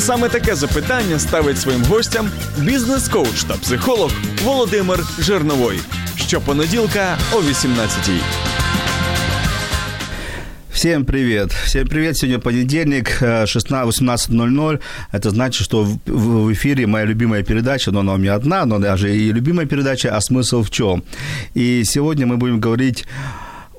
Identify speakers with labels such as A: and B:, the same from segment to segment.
A: Саме таке запитання ставить своїм гостям бізнес-коуч та психолог Володимир Жирновой. Щопонеділка о 18-й.
B: Всем привет. Всем привет. Сегодня понедельник, э, 16 18.00. Это значит, что в- в в эфире моя любимая передача, но она у меня одна, но даже и любимая передача, а смысл в чем? И сегодня мы будем говорить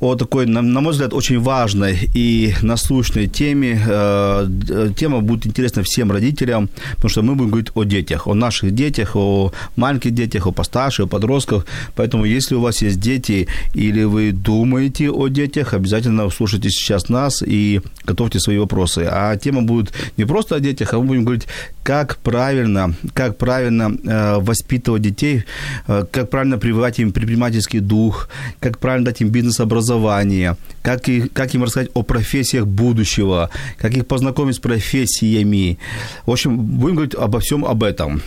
B: о такой, на, мой взгляд, очень важной и насущной теме. Э, д- Тема будет интересна всем родителям, потому что мы будем говорить о детях, о наших детях, о маленьких детях, о постарше, о подростках. Поэтому, если у вас есть дети или вы думаете о детях, обязательно слушайте сейчас нас и готовьте свои вопросы. А тема будет не просто о детях, а мы будем говорить, как правильно, как правильно э, воспитывать детей, э, как правильно прививать им предпринимательский дух, как правильно дать им бизнес-образование, как, и, как им рассказать о профессиях будущего, как их познакомить с профессиями. В общем, будем говорить обо всем об этом.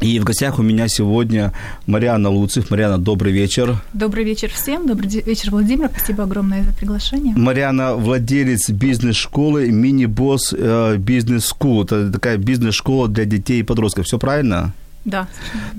B: И в гостях у меня сегодня Мариана Луцев. Мариана, добрый вечер.
C: Добрый вечер всем. Добрый вечер, Владимир. Спасибо огромное за приглашение.
B: Мариана владелец бизнес-школы Мини-босс э, бизнес-скул. Это такая бизнес-школа для детей и подростков. Все правильно?
C: Да,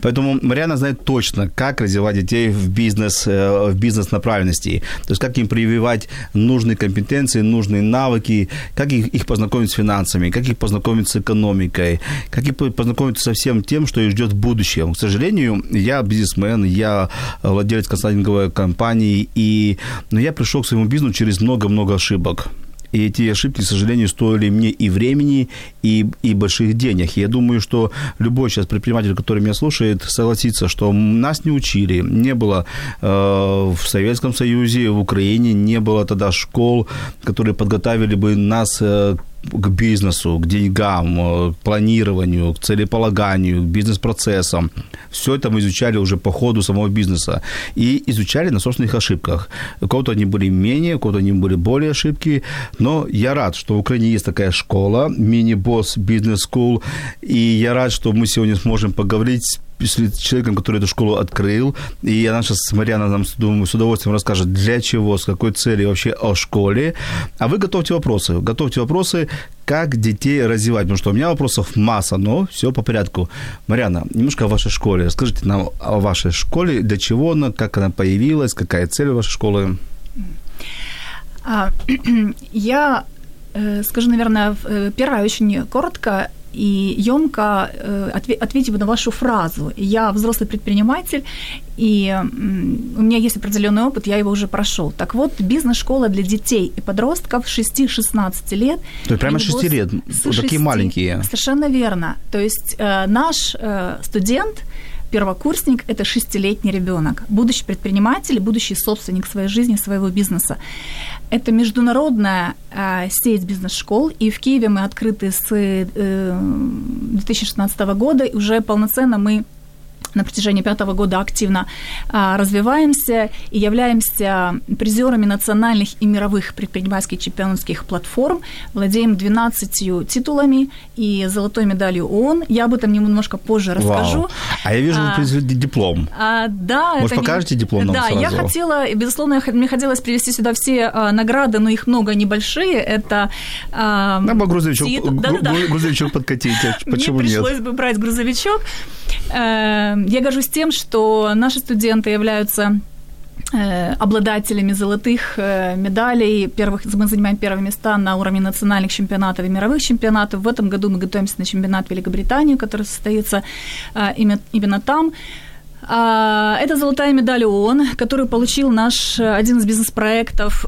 B: Поэтому Мариана знает точно, как развивать детей в бизнес, э, в бизнес направленности. То есть как им прививать нужные компетенции, нужные навыки, как их, их познакомить с финансами, как их познакомить с экономикой, как их по- познакомить со всем тем, что их ждет в будущем. К сожалению, я бизнесмен, я владелец консалтинговой компании, и но я пришел к своему бизнесу через много-много ошибок. И эти ошибки, к сожалению, стоили мне и времени, и, и больших денег. Я думаю, что любой сейчас предприниматель, который меня слушает, согласится, что нас не учили. Не было э, в Советском Союзе, в Украине, не было тогда школ, которые подготовили бы нас э, к бизнесу, к деньгам, э, к планированию, к целеполаганию, к бизнес-процессам. Все это мы изучали уже по ходу самого бизнеса. И изучали на собственных ошибках. У кого-то они были менее, у кого-то они были более ошибки. Но я рад, что в Украине есть такая школа, мини-босс бизнес school. И я рад, что мы сегодня сможем поговорить с человеком, который эту школу открыл. И она сейчас, Марьяна, нам, думаю, с удовольствием расскажет, для чего, с какой целью вообще о школе. А вы готовьте вопросы. Готовьте вопросы, как детей развивать. Потому что у меня вопросов масса, но все по порядку. Марьяна, немножко о вашей школе. Расскажите нам о вашей школе, для чего она, как она появилась, какая цель у вашей школы.
C: А, я э, скажу, наверное, э, первое очень коротко и емко э, отве- ответив на вашу фразу. Я взрослый предприниматель, и у меня есть определенный опыт, я его уже прошел. Так вот, бизнес-школа для детей и подростков 6-16 лет.
B: То есть прямо
C: Мини-босс
B: 6 лет, вот такие
C: 6.
B: маленькие.
C: Совершенно верно. То есть э, наш э, студент, первокурсник – это шестилетний ребенок, будущий предприниматель, будущий собственник своей жизни, своего бизнеса. Это международная э, сеть бизнес-школ, и в Киеве мы открыты с э, 2016 года, и уже полноценно мы на протяжении пятого года активно а, развиваемся и являемся призерами национальных и мировых предпринимательских чемпионских платформ, владеем 12 титулами и золотой медалью ООН. Я об этом немножко позже расскажу.
B: Вау. А я вижу, вы
C: А,
B: привезли диплом.
C: А, да,
B: Может,
C: это не-
B: покажете диплом нам
C: Да, я
B: сразу?
C: хотела, безусловно, я мне хотелось привести сюда все а, награды, но их много небольшие. Это а,
B: Нам бы грузовичок,
C: титул-
B: гру-
C: Да-да-да.
B: гру- грузовичок подкатить. Почему
C: Мне
B: нет?
C: пришлось бы брать грузовичок. Э, Я горжусь тем, что наши студенты являются э, обладателями золотых э, медалей. Первых, мы занимаем первые места на уровне национальных чемпионатов и мировых чемпионатов. В этом году мы готовимся на чемпионат Великобритании, который состоится э, именно, именно там. А, Это золотая медаль ООН, которую получил наш один из бизнес-проектов.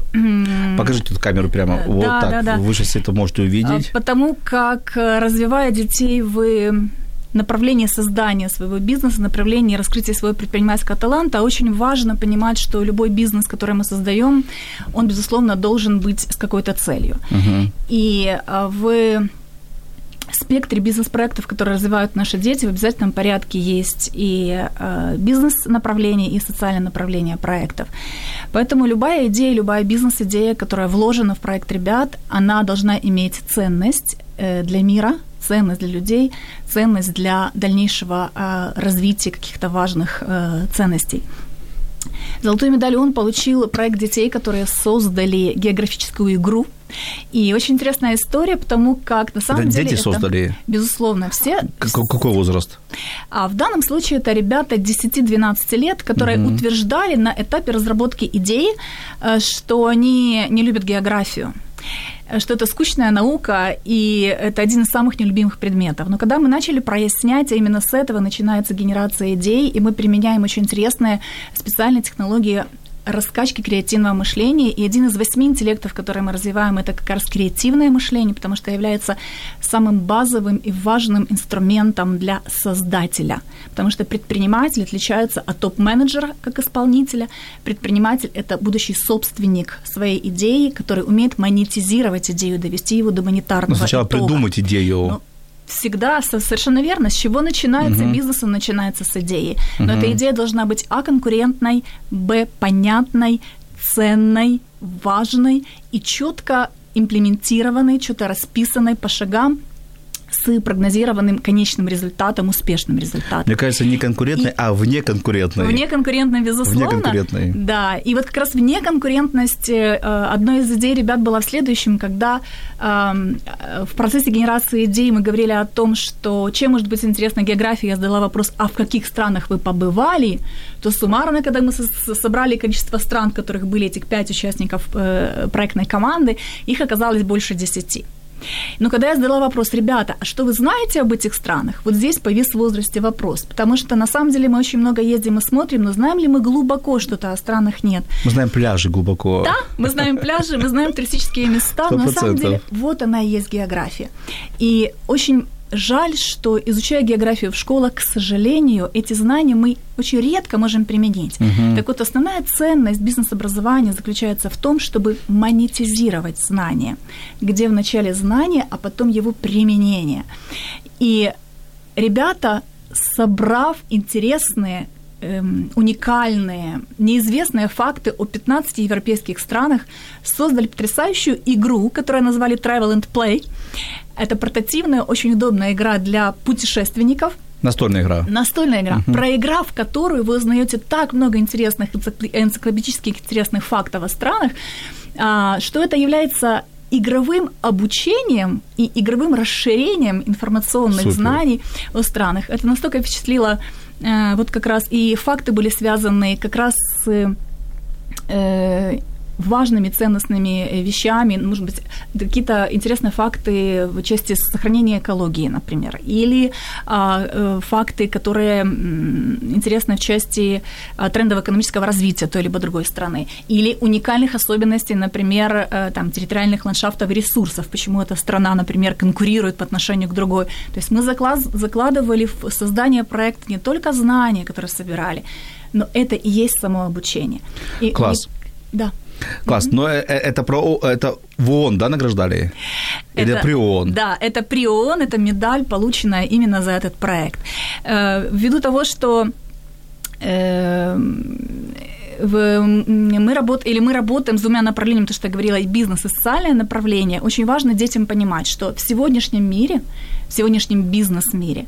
B: Покажите тут камеру прямо. Вот
C: да,
B: так.
C: да, да.
B: Вы сейчас это можете увидеть.
C: а, Потому как развивая детей в направлении создания своего бизнеса, направлении раскрытия своего предпринимательского таланта, очень важно понимать, что любой бизнес, который мы создаем, он, безусловно, должен быть с какой-то целью.
B: Мгм.
C: И а, в спектре бизнес-проектов, которые развивают наши дети, в обязательном порядке есть и э, бизнес-направление, и социальное направление проектов. Поэтому любая идея, любая бизнес-идея, которая вложена в проект ребят, она должна иметь ценность э, для мира, ценность для людей, ценность для дальнейшего э, развития каких-то важных э, ценностей. Золотую медаль он получил проект детей, которые создали географическую игру. И очень интересная история, потому как на самом
B: это
C: деле...
B: дети
C: это,
B: создали?
C: Безусловно, все.
B: Какой, какой возраст?
C: А в данном случае это ребята 10-12 лет, которые угу. утверждали на этапе разработки идеи, э, что они не любят географию что это скучная наука, и это один из самых нелюбимых предметов. Но когда мы начали прояснять, а именно с этого начинается генерация идей, и мы применяем очень интересные специальные технологии раскачки креативного мышления. И один из восьми интеллектов, которые мы развиваем, это как раз креативное мышление, потому что является самым базовым и важным инструментом для создателя. Потому что предприниматель отличается от топ-менеджера как исполнителя. Предприниматель – это будущий собственник своей идеи, который умеет монетизировать идею, довести его до монетарного
B: Но сначала
C: итога.
B: придумать идею.
C: Ну, всегда совершенно верно. С чего начинается угу. бизнес? Он начинается с идеи. Но угу. эта идея должна быть а конкурентной, б понятной, ценной, важной и четко имплементированной, что-то расписанной по шагам с прогнозированным конечным результатом, успешным результатом.
B: Мне кажется, не конкурентной, и... а вне конкурентной.
C: Вне конкурентной, безусловно.
B: Вне конкурентной.
C: Да, и вот как раз вне конкурентности э, одной из идей ребят была в следующем, когда эм, в процессе генерации идей мы говорили о том, что чем может быть интересна география, я задала вопрос, а в каких странах вы побывали, то суммарно, когда мы собрали количество стран, в которых были этих пять участников э, проектной команды, их оказалось больше десяти. Но когда я задала вопрос, ребята, а что вы знаете об этих странах? Вот здесь повис в возрасте вопрос, потому что на самом деле мы очень много ездим и смотрим, но знаем ли мы глубоко что-то о странах? Нет.
B: Мы знаем пляжи глубоко.
C: Да, мы знаем пляжи, мы знаем туристические места, 100%. но на самом деле вот она и есть география. И очень жаль, что изучая географию в школах, к сожалению, эти знания мы очень редко можем применить. Угу. Так вот, основная ценность бизнес-образования заключается в том, чтобы монетизировать знания, где вначале знание, а потом его применение. И ребята, собрав интересные эм, уникальные, неизвестные факты о 15 европейских странах, создали потрясающую игру, которую назвали Travel and Play. Это портативная, очень удобная игра для путешественников.
B: Настольная игра.
C: Настольная игра, uh-huh. проиграв которую вы узнаете так много интересных, энциклопедических интересных фактов о странах, а, что это является игровым обучением и игровым расширением информационных Супер. знаний о странах. Это настолько впечатлило вот как раз и факты были связаны как раз с э, важными, ценностными э, вещами, может быть, какие-то интересные факты в части сохранения экологии, например, или а, э, факты, которые интересны в части а, трендов экономического развития той либо другой страны, или уникальных особенностей, например, э, там, территориальных ландшафтов и ресурсов, почему эта страна, например, конкурирует по отношению к другой. То есть мы закладывали в создание проекта не только знания, которые собирали, но это и есть само обучение.
B: И, Класс.
C: И, да.
B: Класс. Но э, э, это про это в ООН, да, награждали? Или
C: это,
B: при ООН?
C: Да, это при ООН, это медаль, полученная именно за этот проект. Э, ввиду того, что в, мы работаем, или мы работаем с двумя направлениями, то, что я говорила, и бизнес, и социальное направление, очень важно детям понимать, что в сегодняшнем мире, в сегодняшнем бизнес-мире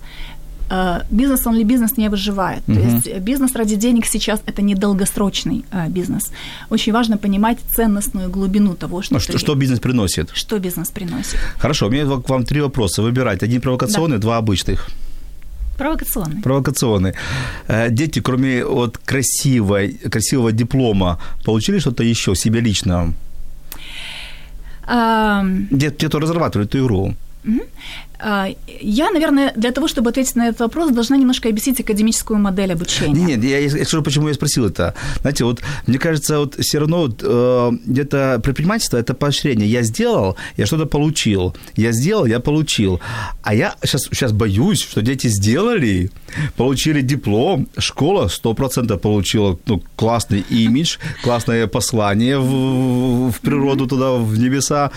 C: бизнес, он ли бизнес не выживает. Uh-huh. То есть бизнес ради денег сейчас это не долгосрочный э, бизнес. Очень важно понимать ценностную глубину того, что,
B: ну, что, что бизнес приносит.
C: Что бизнес приносит.
B: Хорошо, у меня к вам три вопроса. Выбирать. Один провокационный, да. два обычных.
C: Провокационный.
B: Провокационный. Э, дети, кроме вот красивой, красивого диплома, получили что-то еще себе лично? Um... Кто разрабатывали эту игру.
C: А, я, наверное, для того, чтобы ответить на этот вопрос, должна немножко объяснить академическую модель обучения.
B: Нет, я, я скажу, почему я спросил это. Знаете, вот мне кажется, вот все равно вот, э, где-то предпринимательство – это поощрение. Я сделал, я что-то получил. Я сделал, я получил. А я сейчас, сейчас боюсь, что дети сделали, получили диплом, школа 100% получила ну, классный имидж, классное послание в, в природу туда, в небеса,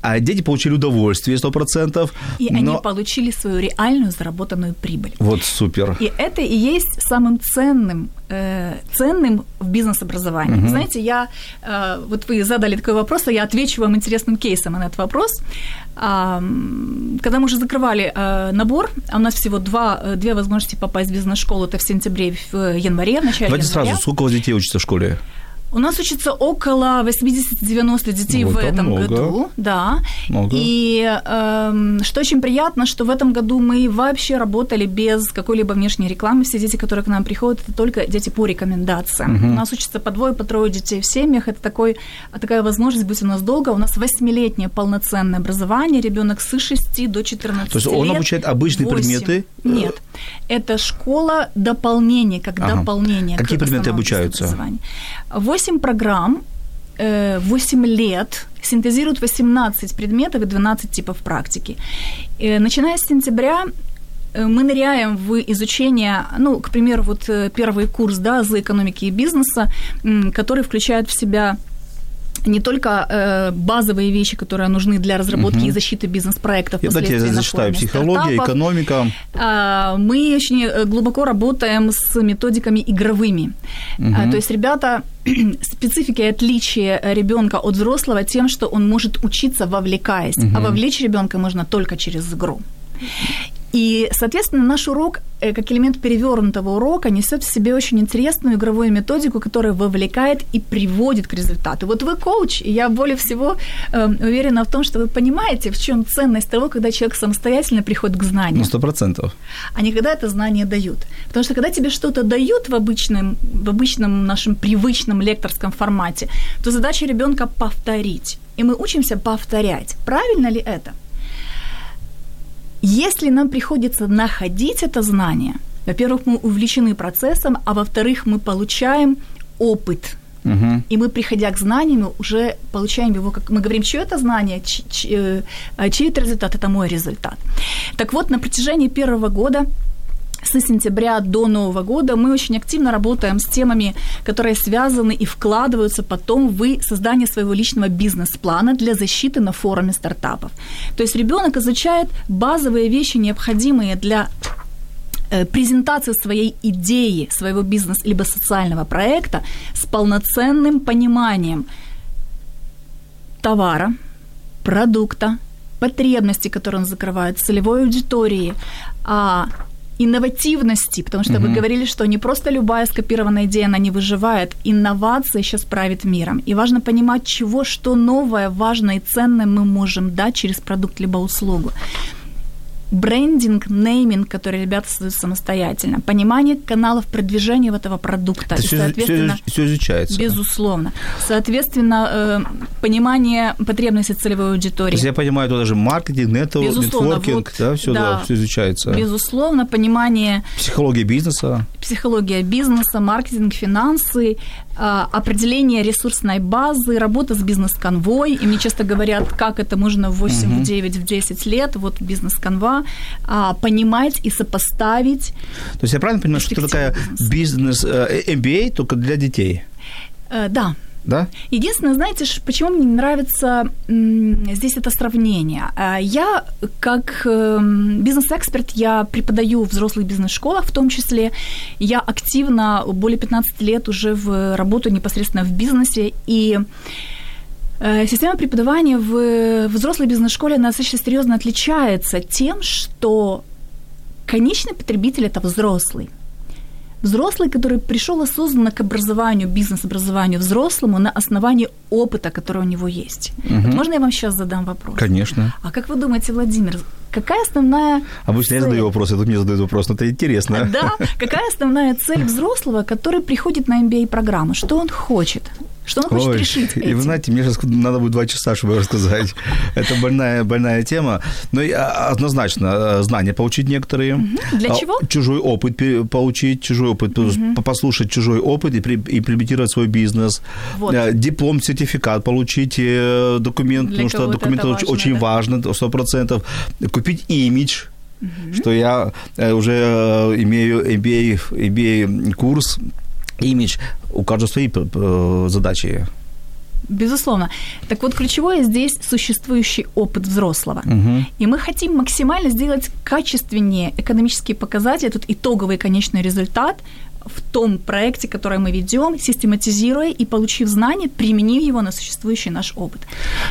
B: а дети получили удовольствие 100%, и
C: они
B: Но-
C: получили свою реальную заработанную прибыль.
B: Вот супер.
C: И это и есть самым ценным, э, ценным в бизнес-образовании. Вы Знаете, я, э, вот вы задали такой вопрос, а я отвечу вам интересным кейсом на этот вопрос. М, когда мы уже закрывали э, набор, а у нас всего два, э, две возможности попасть в бизнес-школу, это в сентябре в э, январе, в начале
B: Давайте
C: января.
B: сразу, сколько у вас детей учатся в школе?
C: У нас учится около 80-90 детей
B: Ну,
C: в
B: это
C: этом
B: много.
C: году. Да.
B: Много.
C: И эм, что очень приятно, что в этом году мы вообще работали без какой-либо внешней рекламы. Все дети, которые к нам приходят, это только дети по рекомендациям. У нас учится по двое, по трое детей в семьях. Это такой, такая возможность быть у нас долго. У нас восьмилетнее полноценное образование. Ребенок с 6 до 14
B: То есть он
C: лет.
B: обучает обычные
C: Восемь.
B: предметы?
C: Нет. Это школа дополнения, как
B: Ага.
C: дополнение
B: Какие предметы обучаются?
C: образованию. Восемь программ, э, 8 лет, синтезируют 18 предметов и 12 типов практики. Э, Начиная с сентября э, мы ныряем в изучение, ну, к примеру, вот э, первый курс, да, за экономики и бизнеса, который включает в себя не только э, базовые вещи, которые нужны для разработки и защиты бизнес-проектов.
B: Давайте я зачитаю. Психология, экономика.
C: А, Мы очень э, глубоко работаем с методиками игровыми. А, То есть ребята, специфика и отличие ребенка от взрослого тем, что он может учиться, вовлекаясь. А вовлечь ребенка можно только через игру. И, соответственно, наш урок, э, как элемент перевернутого урока, несет в себе очень интересную игровую методику, которая вовлекает и приводит к результату. Вот вы коуч, и я более всего э, уверена в том, что вы понимаете, в чем ценность того, когда человек самостоятельно приходит к знанию
B: Ну, сто процентов.
C: а не когда это знание дают. Потому что когда тебе что-то дают в обычном, в обычном нашем привычном лекторском формате, то задача ребенка повторить. И мы учимся повторять. Правильно ли это? Если нам приходится находить это знание, во-первых, мы увлечены процессом, а во-вторых, мы получаем опыт.
B: Мгм.
C: И мы, приходя к знаниям, уже получаем его, как мы говорим, чье это знание, чи- чи- э, а чей это результат, это мой результат. Так вот, на протяжении первого года с сентября до Нового года мы очень активно работаем с темами, которые связаны и вкладываются потом в создание своего личного бизнес-плана для защиты на форуме стартапов. То есть ребенок изучает базовые вещи, необходимые для э, презентации своей идеи, своего бизнес либо социального проекта с полноценным пониманием товара, продукта, потребностей, которые он закрывает, целевой аудитории, а, инновативности, потому что вы говорили, что не просто любая скопированная идея, она не выживает. Инновация сейчас правит миром. И важно понимать, чего, что новое, важное и ценное мы можем дать через продукт либо услугу брендинг, нейминг, который ребята создают самостоятельно, понимание каналов продвижения вот этого продукта.
B: Это
C: и,
B: все,
C: соответственно,
B: изучается.
C: Безусловно. Соответственно, э, понимание потребностей целевой
B: То
C: аудитории.
B: есть я понимаю, это даже маркетинг, нетворк,
C: Безусловно,
B: нетворкинг,
C: вот,
B: да, все,
C: да.
B: все изучается.
C: Безусловно, понимание
B: Психология бизнеса.
C: психология бизнеса, маркетинг, финансы, определение ресурсной базы, работа с бизнес-конвой. И мне часто говорят, как это можно в 8, в 9, в 10 лет, вот бизнес-конва, а, понимать и сопоставить.
B: То есть я правильно понимаю, что это такая бизнес, э, MBA только для детей,
C: Э, Да,
B: да?
C: Единственное, знаете, почему мне не нравится здесь это сравнение? А, Я, как эм, бизнес-эксперт, я преподаю в взрослых бизнес-школах в том числе. Я активно, более 15 лет уже в работу непосредственно в бизнесе. И э, Система преподавания в, взрослой бизнес-школе достаточно серьезно отличается тем, что конечный потребитель – это взрослый. Взрослый, который пришел осознанно к образованию, бизнес-образованию взрослому на основании опыта, который у него есть. Вот можно я вам сейчас задам вопрос?
B: Конечно.
C: А как вы думаете, Владимир, какая основная
B: Обычно я
C: цель?
B: задаю вопросы, а тут мне задают вопрос, но это интересно.
C: Да, какая основная цель взрослого, который приходит на MBA-программу? Что он хочет? Что он хочет
B: Ой,
C: решить
B: и
C: этим?
B: вы знаете, мне сейчас надо будет два часа, чтобы рассказать. Это больная, больная тема. Но и, а, однозначно э, знания получить некоторые.
C: Для
B: А,
C: чего?
B: Чужой опыт получить, чужой опыт, по- послушать чужой опыт и, при- и имплементировать свой бизнес.
C: Вот.
B: Э, Диплом, сертификат получить, э, документ,
C: Для
B: потому что документ
C: важно,
B: очень
C: да?
B: важно, сто процентов. Купить имидж, что я уже имею MBA, MBA курс, имидж. У каждого свои п- п- задачи.
C: Безусловно. Так вот, ключевое здесь существующий опыт взрослого. Угу. И мы хотим максимально сделать качественнее экономические показатели, тут итоговый конечный результат в том проекте, который мы ведем, систематизируя и получив знания, применив его на существующий наш опыт.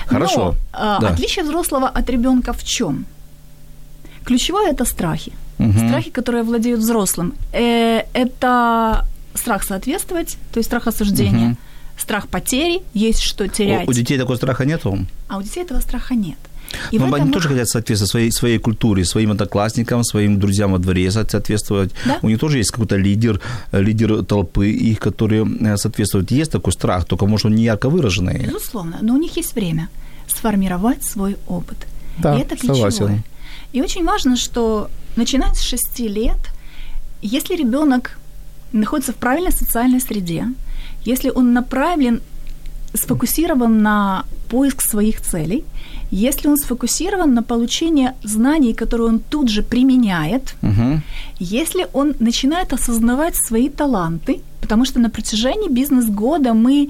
B: Хорошо. Но,
C: а, да. Отличие взрослого от ребенка в чем? Ключевое это страхи. Угу. Страхи, которые владеют взрослым. Э, это страх соответствовать, то есть страх осуждения. Угу страх потери, есть что терять.
B: У, у детей такого страха нету?
C: А у детей этого страха нет.
B: И Но они тоже хотят соответствовать своей, своей культуре, своим одноклассникам, своим друзьям во дворе соответствовать. Да? У них тоже есть какой-то лидер, лидер толпы, их, которые э, соответствуют. Есть такой страх, только, может, он не ярко выраженный.
C: Безусловно, но у них есть время сформировать свой опыт.
B: Да,
C: и это ключевое. Согласен. И очень важно, что начиная с 6 лет, если ребенок находится в правильной социальной среде, если он направлен, сфокусирован на поиск своих целей, если он сфокусирован на получение знаний, которые он тут же применяет, угу. если он начинает осознавать свои таланты, потому что на протяжении бизнес-года мы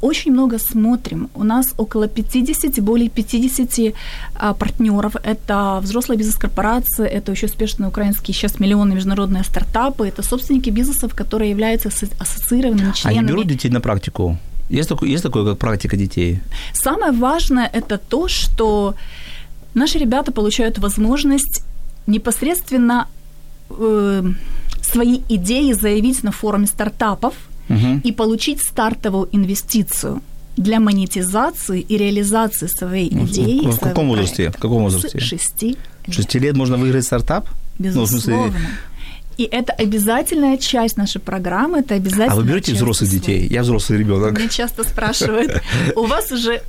C: очень много смотрим. У нас около 50, более 50 а, партнеров. Это взрослые бизнес-корпорации, это очень успешные украинские сейчас миллионы международные стартапы, это собственники бизнесов, которые являются ассоциированными членами.
B: Они берут детей на практику? Есть такое, есть такое, как практика детей?
C: Самое важное – это то, что наши ребята получают возможность непосредственно э, свои идеи заявить на форуме стартапов – угу. и получить стартовую инвестицию для монетизации и реализации своей ну, идеи.
B: В, в каком возрасте? В каком возрасте?
C: С шести лет.
B: Шести лет можно выиграть стартап?
C: Безусловно. Ну, смысле... И это обязательная часть нашей программы, это обязательно.
B: А вы берете взрослых детей? Я взрослый ребенок.
C: Мне часто спрашивают, у вас уже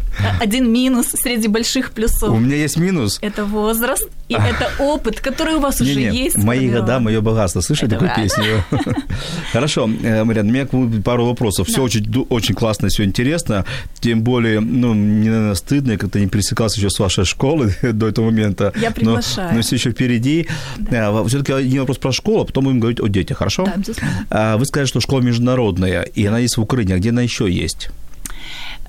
C: один минус среди больших плюсов.
B: У меня есть минус.
C: Это возраст и это опыт, который у вас уже есть.
B: Мои года, мое богатство. Слышали такую песню? Хорошо, э, Марьяна, у меня пару вопросов. Все очень, очень классно, все интересно. Тем более, ну, мне, наверное, стыдно, я как-то не пересекался еще с вашей школы до этого момента.
C: Я приглашаю.
B: Но, все еще впереди. Да. Все-таки один вопрос про школу, а потом будем говорить о детях, хорошо?
C: Да.
B: А, вы сказали, что школа международная, и она есть в Украине. А где она еще есть?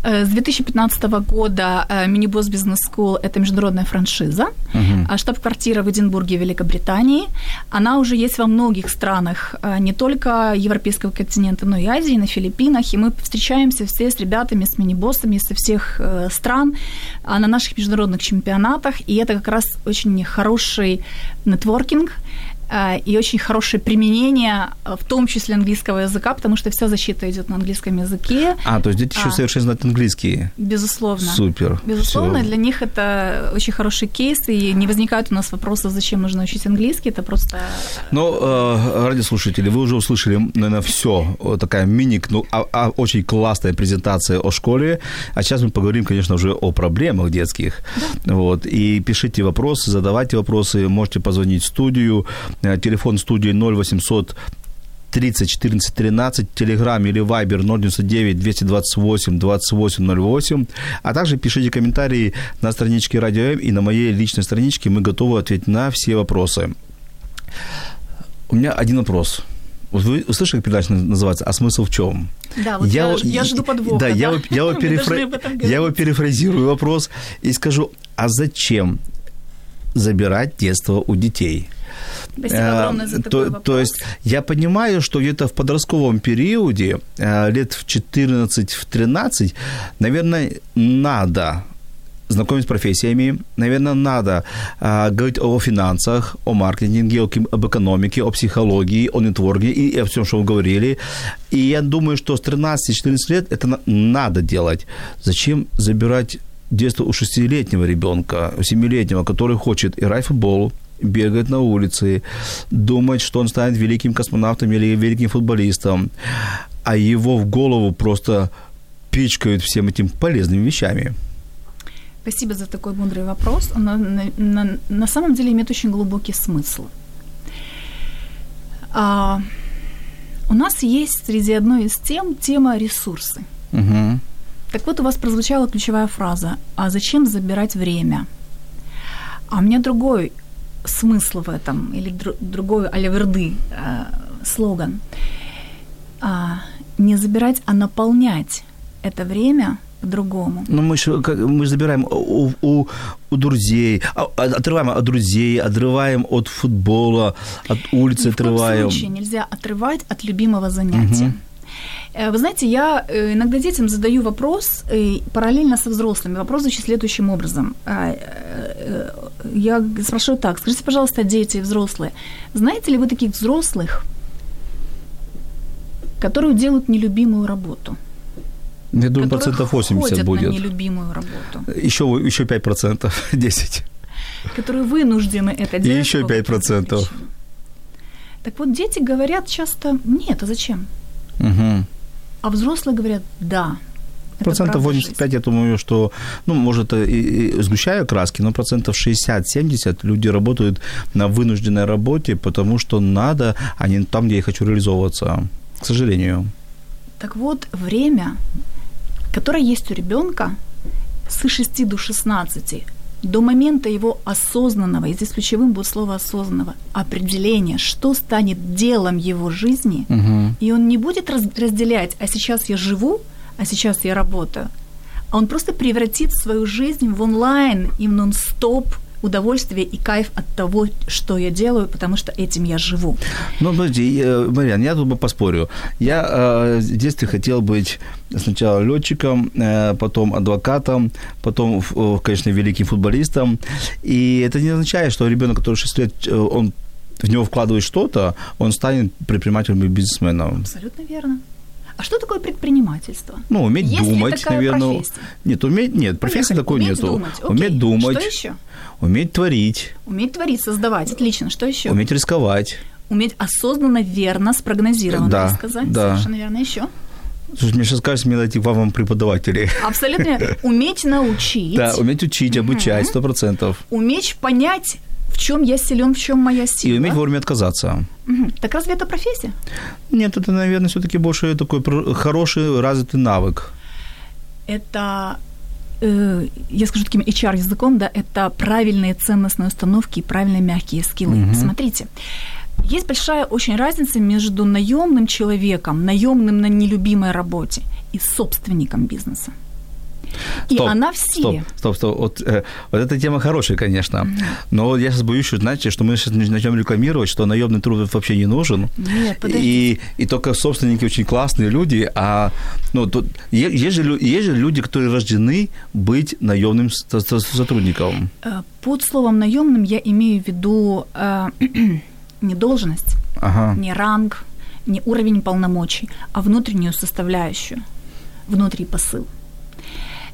C: Э, с 2015 года э, Minibus Business School – это международная франшиза, uh-huh. штаб-квартира в Эдинбурге, Великобритании. Она уже есть во многих странах, э, не только европейского континента, но и Азии, на Филиппинах. И мы встречаемся все с ребятами, с минибоссами со всех стран на наших международных чемпионатах. И это как раз очень хороший нетворкинг – а, и очень хорошее применение, а, в том числе английского языка, потому что вся защита идет на английском языке.
B: А, то есть дети еще а, совершенно знают английский.
C: Безусловно.
B: Супер.
C: Безусловно, Всё. для них это очень хороший кейс, и не возникает у нас вопроса, зачем нужно учить английский, это просто...
B: Ну, э, ради слушателей, вы уже услышали, наверное, все. Такая мини, ну, а, а, очень классная презентация о школе. А сейчас мы поговорим, конечно, уже о проблемах детских. Да. Вот. И пишите вопросы, задавайте вопросы, можете позвонить в студию телефон студии 0800 30 14 13, Телеграм или Вайбер 099 228 2808. А также пишите комментарии на страничке Радио М и на моей личной страничке. Мы готовы ответить на все вопросы. У меня один вопрос. Вы услышали, как передача называется «А смысл в чем?»
C: Да, вот я, я, я жду подвоха.
B: Да, да? Я, я, его перефра... я его перефразирую вопрос и скажу, а зачем забирать детство у детей?
C: Спасибо э, огромное за такой то,
B: вопрос. То есть я понимаю, что где-то в подростковом периоде, э, лет в 14-13, наверное, надо знакомить с профессиями. Наверное, надо а, говорить о финансах, о маркетинге, о, об экономике, о психологии, о нетворке и о всем, что вы говорили. И я думаю, что с 13-14 лет это надо делать. Зачем забирать детство у шестилетнего ребенка, у семилетнего, который хочет играть в футбол, бегать на улице, думать, что он станет великим космонавтом или великим футболистом, а его в голову просто пичкают всем этим полезными вещами.
C: Спасибо за такой мудрый вопрос. Он на, на, на самом деле имеет очень глубокий смысл. А, у нас есть среди одной из тем тема ресурсы. Угу. Так вот, у вас прозвучала ключевая фраза «А зачем забирать время?» А у меня другой смысл в этом, или дру, другой алеверды э, слоган. А, не забирать, а наполнять это время по-другому.
B: Ну, мы же, мы забираем у, у, у друзей, а, а, отрываем от друзей, отрываем от футбола, от улицы
C: Ни
B: отрываем.
C: В коем случае нельзя отрывать от любимого занятия. Угу. Вы знаете, я э, иногда детям задаю вопрос э, параллельно со взрослыми. Вопрос звучит следующим образом. А, я спрашиваю так, скажите, пожалуйста, дети и взрослые, знаете ли вы таких взрослых, которые делают нелюбимую работу?
B: Я думаю, процентов 80 будет.
C: на нелюбимую работу.
B: Еще, еще 5 процентов, 10.
C: Которые вынуждены это делать.
B: И еще 5 процентов.
C: Так вот, дети говорят часто, нет, а зачем?
B: Угу.
C: А взрослые говорят, да.
B: Процентов 85, я думаю, что, ну, может, и, и сгущаю краски, но процентов 60-70 люди работают на вынужденной работе, потому что надо, а не там, где я хочу реализовываться, к сожалению.
C: Так вот, время которая есть у ребенка с 6 до 16, до момента его осознанного, и здесь ключевым будет слово осознанного, определения, что станет делом его жизни, угу. и он не будет разделять, а сейчас я живу, а сейчас я работаю, а он просто превратит свою жизнь в онлайн и в нон-стоп удовольствие и кайф от того, что я делаю, потому что этим я живу.
B: Ну, подожди, Мариан, я тут бы поспорю. Я э, в детстве хотел быть сначала летчиком, э, потом адвокатом, потом, конечно, великим футболистом. И это не означает, что ребенок, который 6 лет, э, он в него вкладывает что-то, он станет предпринимателем и бизнесменом.
C: Абсолютно верно. А что такое предпринимательство?
B: Ну, уметь Есть думать, наверное.
C: Профессия?
B: Нет, уметь, нет, профессии такой
C: уметь
B: нету.
C: Думать. Окей.
B: Уметь думать.
C: Что еще?
B: Уметь творить.
C: Уметь творить, создавать. Отлично. Что еще?
B: Уметь рисковать.
C: Уметь осознанно, верно, спрогнозированно
B: да,
C: сказать.
B: Да.
C: Совершенно верно. Еще?
B: Слушай, мне сейчас кажется, мне найти вам преподавателей.
C: Абсолютно. Уметь научить.
B: Да, уметь учить, обучать, сто процентов.
C: Уметь понять, в чем я силен, в чем моя сила.
B: И уметь вовремя отказаться.
C: Угу. Так разве это профессия?
B: Нет, это, наверное, все-таки больше такой хороший развитый навык.
C: Это э, я скажу таким HR-языком, да, это правильные ценностные установки и правильные мягкие скиллы. Угу. Смотрите, есть большая очень разница между наемным человеком, наемным на нелюбимой работе и собственником бизнеса. И
B: стоп,
C: она все.
B: Стоп, стоп, стоп. Вот, э, вот эта тема хорошая, конечно. Mm-hmm. Но я сейчас боюсь, что, знаете, что мы сейчас начнем рекламировать, что наемный труд вообще не нужен.
C: Нет.
B: И, и только собственники очень классные люди. А ну, тут, есть, же, есть же люди, которые рождены быть наемным сотрудником.
C: Э, под словом наемным я имею в виду э, не должность, ага. не ранг, не уровень полномочий, а внутреннюю составляющую, внутренний посыл.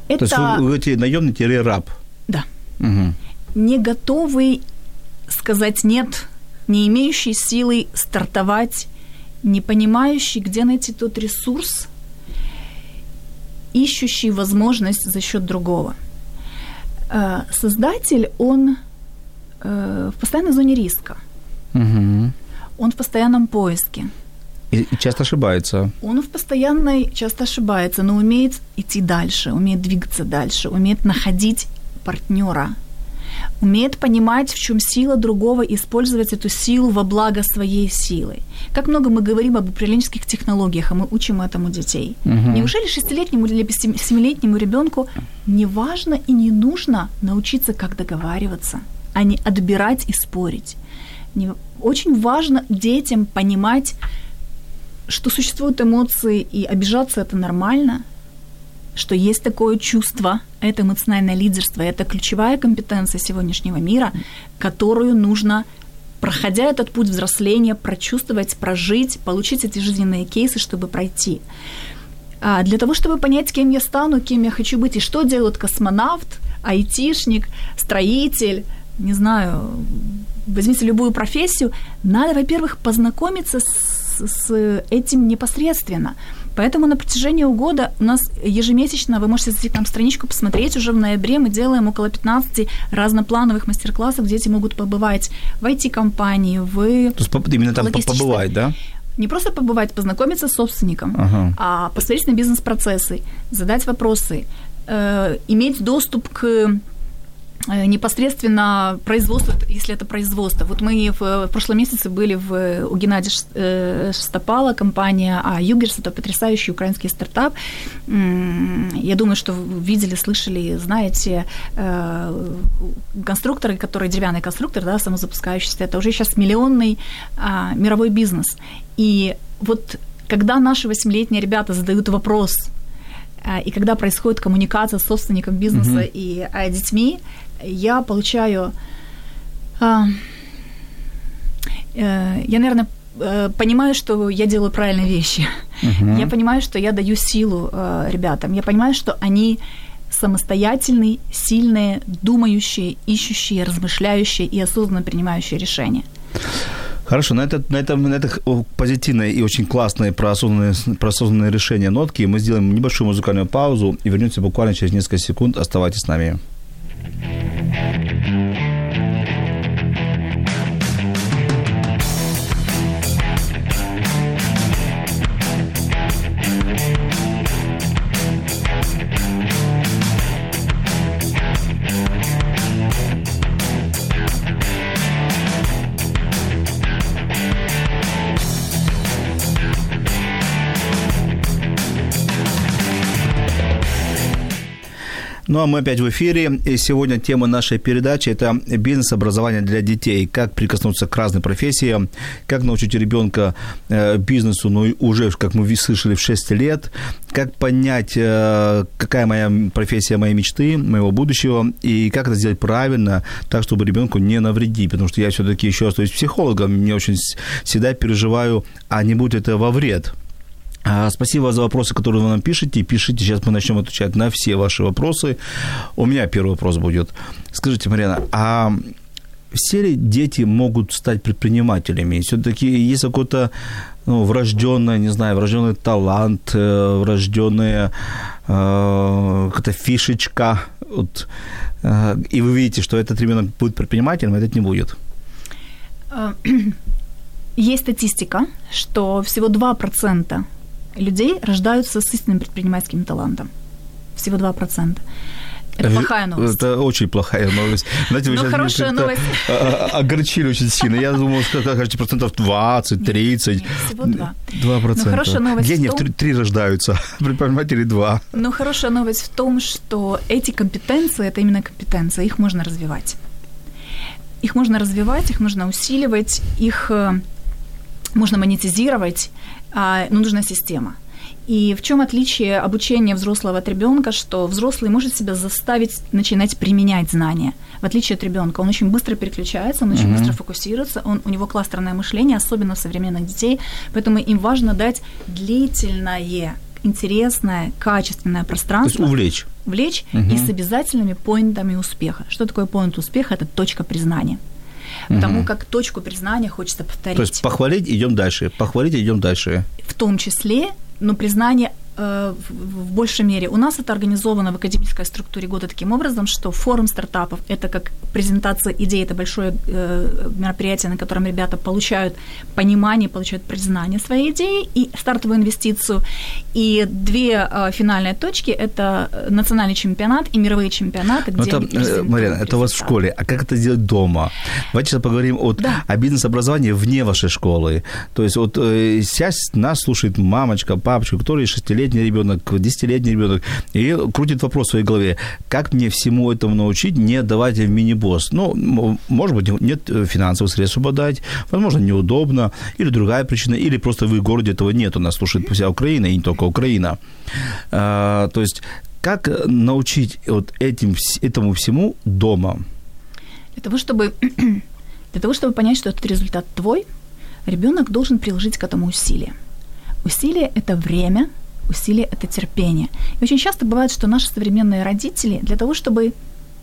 B: Это... То есть вы, говорите наемный-раб?
C: Да.
B: Угу.
C: Не готовый сказать «нет», не имеющий силы стартовать, не понимающий, где найти тот ресурс, ищущий возможность за счет другого. Э, создатель, он э, в постоянной зоне риска.
B: Угу.
C: Он в постоянном поиске.
B: И, часто ошибается.
C: Он в постоянной часто ошибается, но умеет идти дальше, умеет двигаться дальше, умеет находить партнера, умеет понимать, в чем сила другого, и использовать эту силу во благо своей силы. Как много мы говорим об управленческих технологиях, а мы учим этому детей. Угу. Неужели шестилетнему или семилетнему ребенку не важно и не нужно научиться, как договариваться, а не отбирать и спорить? Не... Очень важно детям понимать, что существуют эмоции, и обижаться это нормально, что есть такое чувство, это эмоциональное лидерство, это ключевая компетенция сегодняшнего мира, которую нужно, проходя этот путь взросления, прочувствовать, прожить, получить эти жизненные кейсы, чтобы пройти. А для того, чтобы понять, кем я стану, кем я хочу быть, и что делает космонавт, айтишник, строитель, не знаю, возьмите любую профессию, надо, во-первых, познакомиться с с этим непосредственно. Поэтому на протяжении года у нас ежемесячно, вы можете зайти там страничку, посмотреть, уже в ноябре мы делаем около 15 разноплановых мастер-классов, где дети могут побывать в IT-компании, в
B: То есть именно там побывать, да?
C: Не просто побывать, познакомиться с собственником, ага. а посмотреть на бизнес-процессы, задать вопросы, э, иметь доступ к непосредственно производство, если это производство. Вот мы в, в прошлом месяце были в, у Геннадия э, Шестопала, компания а Югерс, это потрясающий украинский стартап. Я думаю, что видели, слышали, знаете, э, конструкторы, которые деревянный конструктор, да, самозапускающийся, это уже сейчас миллионный а, мировой бизнес. И вот когда наши восьмилетние ребята задают вопрос, и когда происходит коммуникация с собственником бизнеса uh-huh. и а, детьми, я получаю... А, э, я, наверное, э, понимаю, что я делаю правильные вещи. Uh-huh. Я понимаю, что я даю силу э, ребятам. Я понимаю, что они самостоятельные, сильные, думающие, ищущие, размышляющие и осознанно принимающие решения.
B: Хорошо, на, это, на, этом, на этой позитивной и очень классной про осознанные, про осознанные решения нотки мы сделаем небольшую музыкальную паузу и вернемся буквально через несколько секунд. Оставайтесь с нами. Thank you. Ну а мы опять в эфире. И сегодня тема нашей передачи – это бизнес-образование для детей. Как прикоснуться к разным профессиям, как научить ребенка э, бизнесу, ну уже, как мы слышали, в 6 лет, как понять, э, какая моя профессия моей мечты, моего будущего, и как это сделать правильно, так, чтобы ребенку не навредить. Потому что я все-таки еще остаюсь психологом, мне очень всегда переживаю, а не будет это во вред Спасибо за вопросы, которые вы нам пишете. Пишите, сейчас мы начнем отвечать на все ваши вопросы. У меня первый вопрос будет. Скажите, Марина, а все ли дети могут стать предпринимателями? Все-таки есть какой-то ну, врожденный, не знаю, врожденный талант, э, врожденная э, какая-то фишечка, вот, э, и вы видите, что этот ребенок будет предпринимателем, а этот не будет?
C: Есть статистика, что всего 2% людей рождаются с истинным предпринимательским талантом. Всего 2%. Это плохая новость.
B: Это очень плохая новость.
C: Знаете, вы Но ну, хорошая новость.
B: Огорчили очень сильно. Я думал, что скажете процентов 20, 30. Нет,
C: всего 2.
B: 2 процента. Но хорошая новость Гениев том... 3 рождаются, предпринимателей 2.
C: Но хорошая новость в том, что эти компетенции, это именно компетенции, их можно развивать. Их можно развивать, их нужно усиливать, их э, можно монетизировать, а, но нужна система. И в чем отличие обучения взрослого от ребенка, что взрослый может себя заставить начинать применять знания, в отличие от ребенка. Он очень быстро переключается, он очень uh-huh. быстро фокусируется, он, у него кластерное мышление, особенно у современных детей, поэтому им важно дать длительное интересное, качественное пространство.
B: То есть увлечь.
C: Увлечь угу. и с обязательными поинтами успеха. Что такое поинт успеха? Это точка признания потому угу. как точку признания хочется повторить.
B: То есть похвалить, идем дальше, похвалить, идем дальше.
C: В том числе, но признание в большей мере. У нас это организовано в академической структуре года таким образом, что форум стартапов – это как презентация идей, это большое э, мероприятие, на котором ребята получают понимание, получают признание своей идеи и стартовую инвестицию. И две э, финальные точки – это национальный чемпионат и мировые чемпионаты,
B: где это, Марина, это у вас в школе. А как это сделать дома? Давайте сейчас поговорим от, да. о бизнес-образовании вне вашей школы. То есть вот сейчас нас слушает мамочка, папочка, которые шестилетний пятилетний ребенок, десятилетний ребенок, и крутит вопрос в своей голове, как мне всему этому научить, не давать в мини-босс. Ну, может быть, нет финансовых средств, чтобы возможно, неудобно, или другая причина, или просто в городе этого нет, у нас слушает вся Украина, и не только Украина. А, то есть, как научить вот этим, этому всему дома?
C: Для того, чтобы, для того, чтобы понять, что этот результат твой, ребенок должен приложить к этому усилия. Усилие – это время, усилие – это терпение. И очень часто бывает, что наши современные родители для того, чтобы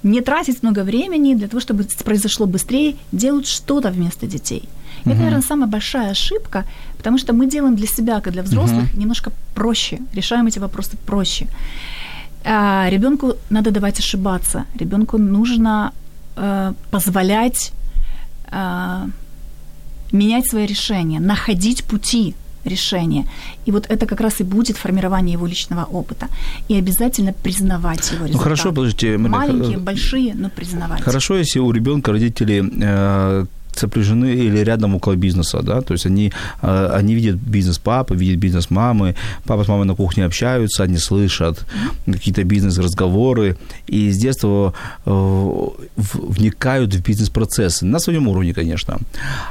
C: не тратить много времени, для того, чтобы произошло быстрее, делают что-то вместо детей. И uh-huh. это, наверное, самая большая ошибка, потому что мы делаем для себя, как для взрослых, uh-huh. немножко проще, решаем эти вопросы проще. А, ребенку надо давать ошибаться, ребенку нужно а, позволять а, менять свои решения, находить пути решение. И вот это как раз и будет формирование его личного опыта. И обязательно признавать его результаты.
B: Ну хорошо, подождите.
C: Маленькие, большие, но признавать.
B: Хорошо, если у ребенка родители э, сопряжены или рядом около бизнеса, да, то есть они, э, они видят бизнес папы, видят бизнес мамы, папа с мамой на кухне общаются, они слышат какие-то бизнес-разговоры, и с детства э, вникают в бизнес-процессы, на своем уровне, конечно.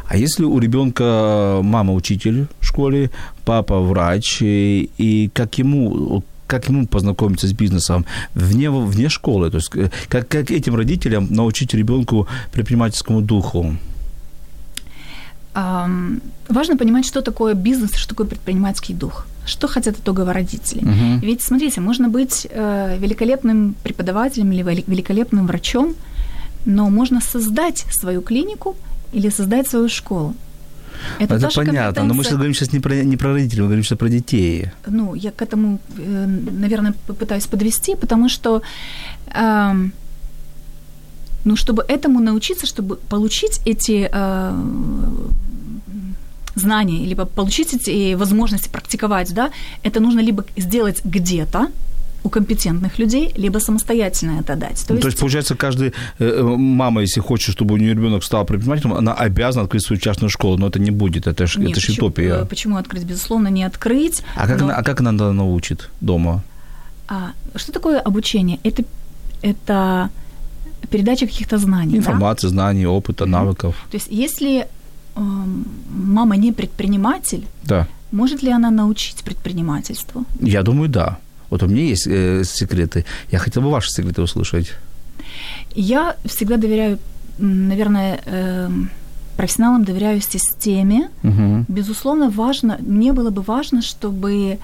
B: А если у ребенка мама учитель в школе, папа врач, и, и как ему как ему познакомиться с бизнесом вне, вне школы? То есть как, как этим родителям научить ребенку предпринимательскому духу?
C: Важно понимать, что такое бизнес, что такое предпринимательский дух. Что хотят итогово родители? Uh-huh. Ведь, смотрите, можно быть э, великолепным преподавателем или великолепным врачом, но можно создать свою клинику или создать свою школу.
B: Это, это понятно, но мы сейчас говорим сейчас не про, не про родителей, мы говорим сейчас про детей.
C: Ну, я к этому, э, наверное, попытаюсь подвести, потому что э, ну, чтобы этому научиться, чтобы получить эти э, знания, либо получить эти возможности практиковать, да, это нужно либо сделать где-то, у компетентных людей, либо самостоятельно это дать.
B: То, ну, есть... то есть, получается, каждая э, э, мама, если хочет, чтобы у нее ребенок стал предпринимателем, она обязана открыть свою частную школу, но это не будет, это же это
C: почему,
B: утопия.
C: Э, почему открыть? Безусловно, не открыть.
B: А как, но... она, а как она научит дома?
C: А, что такое обучение? Это, это передача каких-то знаний.
B: Информации,
C: да?
B: знаний, опыта, навыков.
C: То есть, если э, мама не предприниматель,
B: да.
C: может ли она научить предпринимательству?
B: Я думаю, да. Вот у меня есть э, секреты. Я хотел бы ваши секреты услышать.
C: Я всегда доверяю, наверное, э, профессионалам доверяю системе. Угу. Безусловно, важно, мне было бы важно, чтобы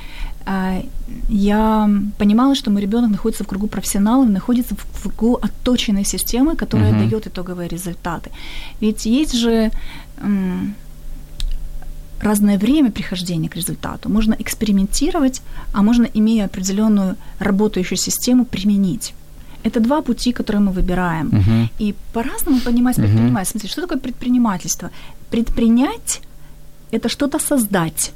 C: э, я понимала, что мой ребенок находится в кругу профессионалов, находится в кругу отточенной системы, которая угу. дает итоговые результаты. Ведь есть же э, разное время прихождения к результату. Можно экспериментировать, а можно, имея определенную работающую систему, применить. Это два пути, которые мы выбираем. Uh-huh. И по-разному понимать предпринимательство. Uh-huh. Что такое предпринимательство? Предпринять – это что-то создать.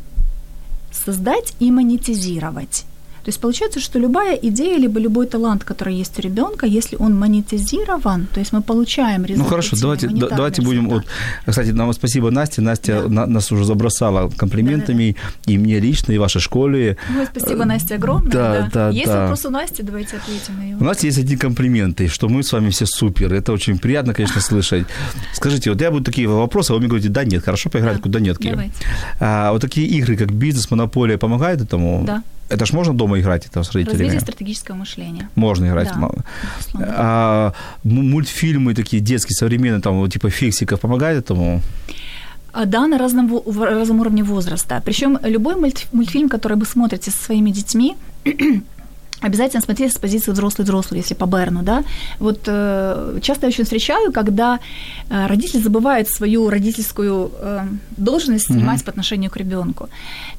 C: Создать и монетизировать. То есть получается, что любая идея, либо любой талант, который есть у ребенка, если он монетизирован, то есть мы получаем результат.
B: Ну хорошо, давайте, давайте будем... Вот, кстати, нам спасибо Насте. Настя да. на, нас уже забросала комплиментами, да, да. и мне лично, и вашей школе.
C: Ну, спасибо, Настя, огромное.
B: Да, да,
C: Есть
B: да.
C: вопрос у Насти, давайте ответим на его.
B: У нас есть одни комплименты, что мы с вами все супер. Это очень приятно, конечно, слышать. Скажите, вот я буду такие вопросы, а вы мне говорите, да, нет, хорошо поиграть, да. куда нет. А, вот такие игры, как бизнес, монополия, помогают этому?
C: Да.
B: Это ж можно дома играть это с родителями?
C: Развитие стратегического мышления.
B: Можно играть. Да, а, мультфильмы такие детские, современные, там, типа фиксиков, помогает этому?
C: А, да, на разном, разном уровне возраста. Причем любой мультфильм, который вы смотрите со своими детьми, обязательно смотреть с позиции взрослый-взрослый, если по Берну, да. Вот э, часто я очень встречаю, когда э, родители забывают свою родительскую э, должность занимать mm-hmm. по отношению к ребенку.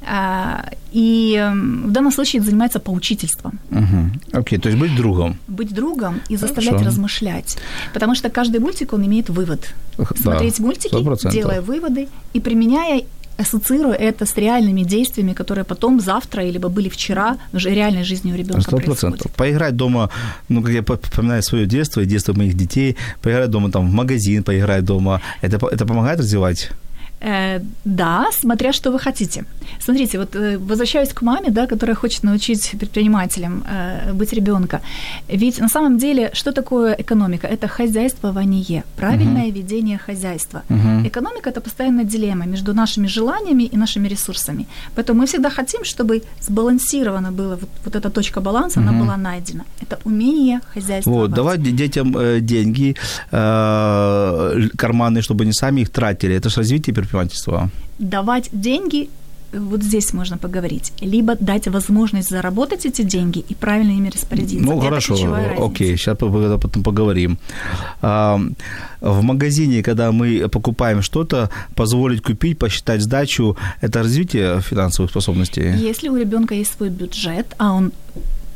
C: Э, и э, в данном случае это занимается поучительством.
B: Mm-hmm. Окей, okay, то есть быть другом.
C: Быть другом и заставлять Хорошо. размышлять. Потому что каждый мультик, он имеет вывод. Смотреть да, мультики, 100%. делая выводы и применяя ассоциирую это с реальными действиями, которые потом завтра или были вчера в реальной жизни у ребенка Сто процентов.
B: Поиграть дома, ну, как я вспоминаю свое детство и детство моих детей, поиграть дома там в магазин, поиграть дома, это, это помогает развивать
C: Э, да, смотря что вы хотите. Смотрите, вот э, возвращаюсь к маме, да, которая хочет научить предпринимателям э, быть ребенка. Ведь на самом деле, что такое экономика? Это хозяйствование, правильное uh-huh. ведение хозяйства. Uh-huh. Экономика это постоянная дилемма между нашими желаниями и нашими ресурсами. Поэтому мы всегда хотим, чтобы сбалансировано было вот, вот эта точка баланса, uh-huh. она была найдена. Это умение хозяйствовать.
B: Вот, давать детям э, деньги э, карманные, чтобы они сами их тратили. Это же развитие предпринимательства?
C: Давать деньги вот здесь можно поговорить. Либо дать возможность заработать эти деньги и правильно ими распорядиться.
B: Ну, Это хорошо, окей, сейчас потом поговорим. А, в магазине, когда мы покупаем что-то, позволить купить, посчитать сдачу, это развитие финансовых способностей?
C: Если у ребенка есть свой бюджет, а он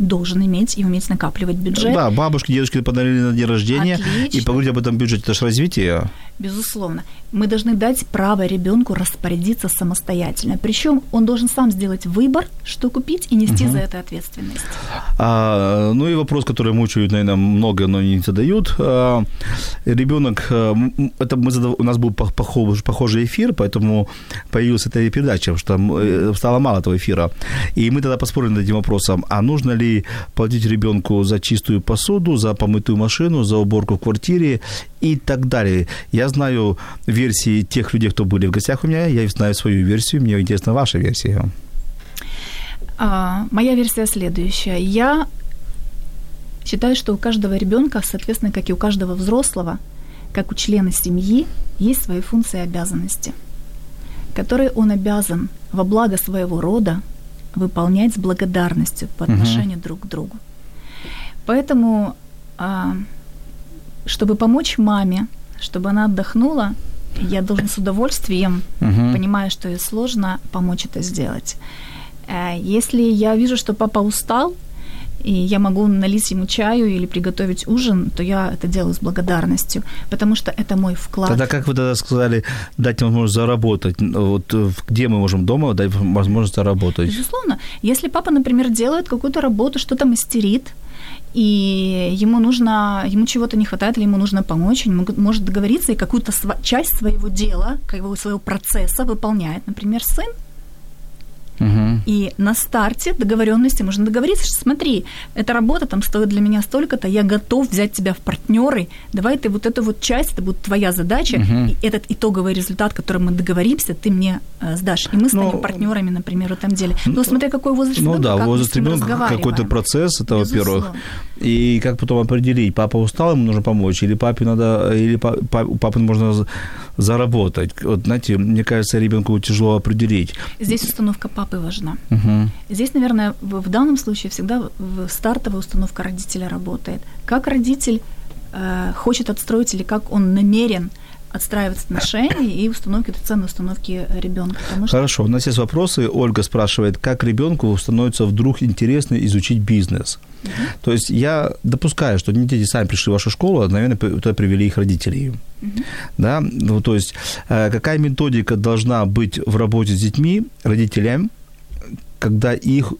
C: должен иметь и уметь накапливать бюджет.
B: Да, бабушки, дедушки подарили на день рождения,
C: Отлично.
B: и поговорить об этом бюджете, это же развитие.
C: Безусловно. Мы должны дать право ребенку распорядиться самостоятельно. Причем он должен сам сделать выбор, что купить, и нести за это ответственность.
B: А, ну и вопрос, который мучают, наверное, много, но не задают. А, ребенок, а, это мы задав... у нас был пох- похож- похожий эфир, поэтому появилась эта передача, что там э, стало мало этого эфира. И мы тогда поспорили над этим вопросом, а нужно ли платить ребенку за чистую посуду, за помытую машину, за уборку в квартире и так далее. Я знаю версии тех людей, кто были в гостях у меня, я знаю свою версию, мне интересна ваша версия.
C: А, моя версия следующая. Я считаю, что у каждого ребенка, соответственно, как и у каждого взрослого, как у члена семьи, есть свои функции и обязанности, которые он обязан во благо своего рода выполнять с благодарностью по отношению друг к другу. Поэтому, а, чтобы помочь маме, чтобы она отдохнула, я должен с удовольствием,
B: Мгм.
C: понимая, что ей сложно, помочь это сделать. Э, Если я вижу, что папа устал, и я могу налить ему чаю или приготовить ужин, то я это делаю с благодарностью, потому что это мой вклад.
B: Тогда как вы тогда сказали, дать возможность заработать? Вот э, где мы можем дома дать возможность заработать?
C: Безусловно. Если папа, например, делает какую-то работу, что-то мастерит, и ему нужно, ему чего-то не хватает, или ему нужно помочь, он может договориться и какую-то сва- часть своего дела, своего процесса выполняет, например, сын,
B: Мгм.
C: И на старте договоренности можно договориться, что смотри, эта работа там стоит для меня столько-то, я готов взять тебя в партнеры, давай ты вот эту вот часть, это будет твоя задача,
B: Мгм.
C: и этот итоговый результат, который мы договоримся, ты мне э, сдашь. И мы станем
B: Ну,
C: партнерами, например, в этом деле. Ну, смотря какой возраст
B: Ну
C: ребёнка,
B: да,
C: как
B: возраст ребенка какой-то процесс, это во-первых.
C: Безусловно.
B: И как потом определить, папа устал, ему нужно помочь, или папе надо, или па- па- у папы можно за- заработать. Вот знаете, мне кажется, ребенку тяжело определить.
C: Здесь установка папы важна.
B: Мгм.
C: Здесь, наверное, в, в данном случае всегда стартовая установка родителя работает. Как родитель э, хочет отстроить или как он намерен отстраивать отношения и установки, это ценные установки ребенка. Что
B: Хорошо, у нас есть вопросы. Ольга спрашивает, как ребенку становится вдруг интересно изучить бизнес? То есть я допускаю, что не дети сами пришли в вашу школу, а, наверное, туда привели их родителей. Да? Ну, то есть э, какая методика должна быть в работе с детьми, родителям, когда их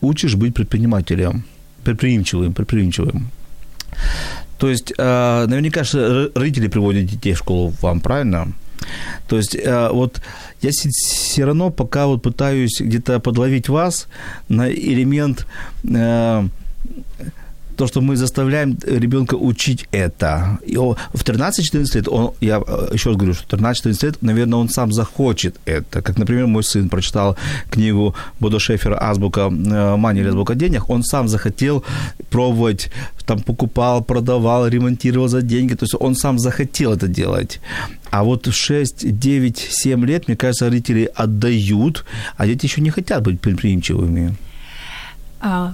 B: учишь быть предпринимателем, предприимчивым, предприимчивым? То есть э, наверняка же родители приводят детей в школу вам, правильно? То есть э, вот я все равно пока вот пытаюсь где-то подловить вас на элемент э, то, что мы заставляем ребенка учить это. И в 13-14 лет, он, я э, еще раз говорю, что в 13-14 лет, наверное, он сам захочет это. Как, например, мой сын прочитал книгу Бодо Шефера «Азбука э, мани» или «Азбука денег», он сам захотел пробовать, там покупал, продавал, ремонтировал за деньги, то есть он сам захотел это делать. А вот в 6, 9, 7 лет, мне кажется, родители отдают, а дети еще не хотят быть предприимчивыми.
C: а,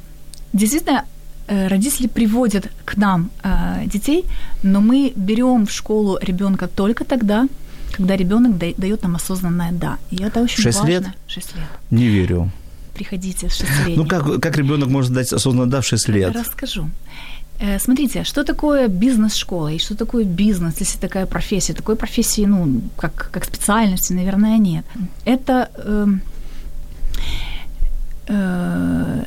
C: действительно родители приводят к нам э, детей, но мы берем в школу ребенка только тогда, когда ребенок дает нам осознанное да. И это очень
B: Шесть
C: важно.
B: лет?
C: Шесть лет.
B: Не верю.
C: Приходите с шестилетним.
B: Ну, как, как ребенок может дать осознанно да в 6 лет?
C: Расскажу. Э, Смотрите, что такое бизнес-школа и что такое бизнес, если такая профессия? Такой профессии, ну, как, как специальности, наверное, нет. Это эм, э,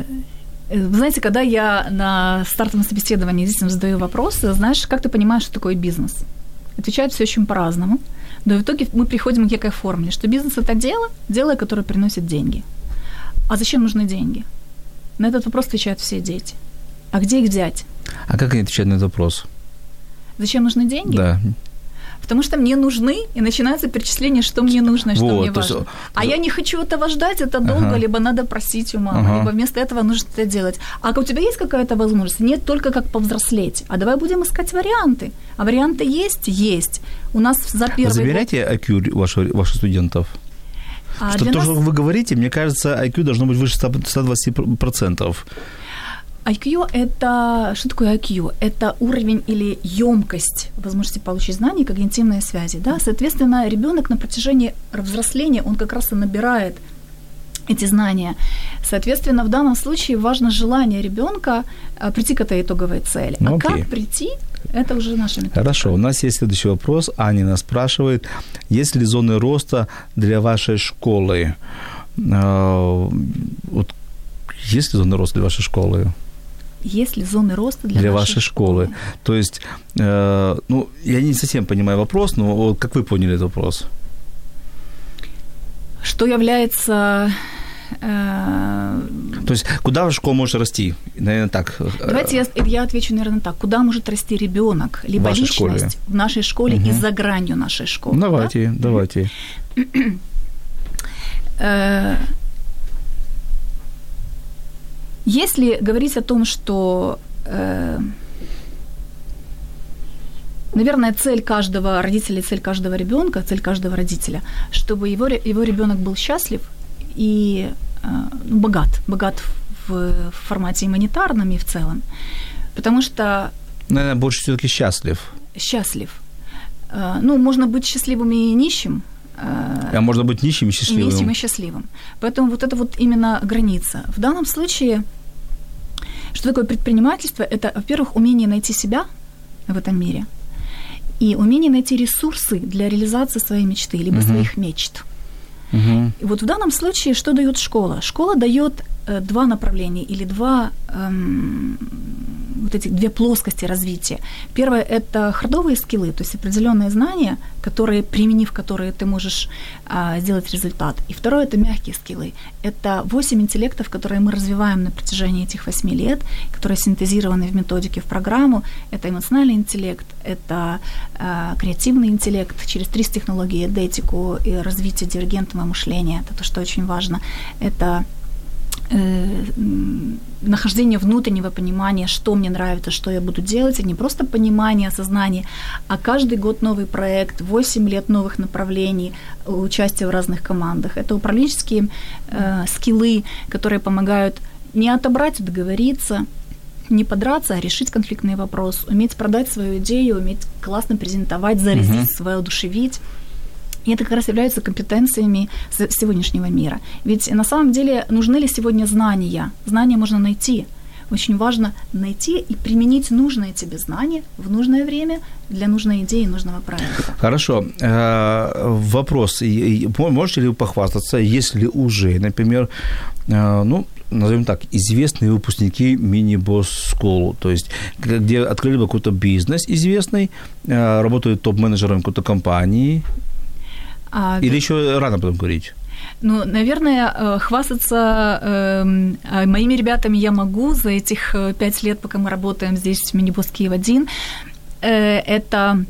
C: вы знаете, когда я на стартовом собеседовании детям задаю вопросы, знаешь, как ты понимаешь, что такое бизнес? Отвечают все очень по-разному. Но в итоге мы приходим к некой формуле, что бизнес – это дело, дело, которое приносит деньги. А зачем нужны деньги? На этот вопрос отвечают все дети. А где их взять?
B: А как они отвечают на этот вопрос?
C: Зачем нужны деньги?
B: Да.
C: Потому что мне нужны, и начинается перечисление, что мне нужно, что
B: Вот,
C: мне
B: есть,
C: важно.
B: э,
C: А я не хочу этого ждать, это долго,
B: Ага.
C: либо надо просить у мамы,
B: Ага.
C: либо вместо этого нужно это делать. А у тебя есть какая-то возможность? Нет, только как повзрослеть. А давай будем искать варианты. А варианты есть? Есть. У нас за первый
B: Вы
C: год-
B: забираете IQ ваших, ваших студентов?
C: А
B: Что то,
C: нас
B: что вы говорите, мне кажется, IQ должно быть выше 100 120%.
C: IQ – это... Что такое IQ? Это уровень или емкость возможности получить знаний, когнитивные связи. Да? Соответственно, ребенок на протяжении взросления, он как раз и набирает эти знания. Соответственно, в данном случае важно желание ребенка э, прийти к этой итоговой цели.
B: Ну,
C: а
B: окей.
C: как прийти, это уже наша методика.
B: Хорошо, у нас есть следующий вопрос. Аня нас спрашивает, есть ли зоны роста для вашей школы? Э, Вот есть ли зоны роста для вашей школы?
C: Есть ли зоны роста для,
B: Для, вашей школы. То есть, э, ну, я не совсем понимаю вопрос, но вот как вы поняли этот вопрос?
C: Что является... э,
B: То есть, куда ваша школа может расти? Наверное, так. э,
C: Давайте я, я отвечу, наверное, так. Куда может расти ребенок, либо
B: вашей
C: личность
B: школе.
C: в нашей школе и за гранью нашей школы? да?
B: Давайте, давайте.
C: Э, Если говорить о том, что, э, наверное, цель каждого родителя, цель каждого ребенка, цель каждого родителя, чтобы его, его ребенок был счастлив и э, ну, богат, богат в формате гуманитарном и в целом. Потому что
B: Наверное, больше все-таки счастлив.
C: счастлив. Э, Ну, можно быть счастливым и нищим, э,
B: А можно быть нищим и счастливым.
C: нищим и счастливым. Поэтому вот это вот именно граница. В данном случае, что такое предпринимательство? Это, во-первых, умение найти себя в этом мире и умение найти ресурсы для реализации своей мечты, либо своих мечт.
B: Мгм.
C: И вот в данном случае что дает школа? Школа дает э, два направления или два эм, вот эти две плоскости развития. Первое это хардовые скиллы, то есть определенные знания, которые применив которые ты можешь а, сделать результат. И второе это мягкие скиллы. Это восемь интеллектов, которые мы развиваем на протяжении этих восьми лет, которые синтезированы в методике в программу. Это эмоциональный интеллект, это а, креативный интеллект через три технологии, эдетику и развитие дивергентного мышления. Это то, что очень важно. Это нахождение внутреннего понимания, что мне нравится, что я буду делать, и не просто понимание, осознание, а каждый год новый проект, 8 лет новых направлений, э, участие в разных командах. Это управленческие э, скиллы, которые помогают не отобрать, а договориться, не подраться, а решить конфликтный вопрос, уметь продать свою идею, уметь классно презентовать, заразить,
B: Мгм.
C: воодушевить. И это как раз являются компетенциями сегодняшнего мира. Ведь на самом деле нужны ли сегодня знания? Знания можно найти. Очень важно найти и применить нужные тебе знания в нужное время для нужной идеи, нужного проекта.
B: Хорошо. Э, Вопрос. И- и мо- Можете ли вы похвастаться, если уже, например, э, ну, назовем так, известные выпускники мини-босс school, то есть где открыли бы какой-то бизнес известный, э, работают топ-менеджером какой-то компании,
C: А,
B: или еще рано об этом говорить?
C: Ну, наверное, э, хвастаться а моими ребятами я могу за этих э, пять лет, пока мы работаем здесь в Минибус Киев-1. Э, Это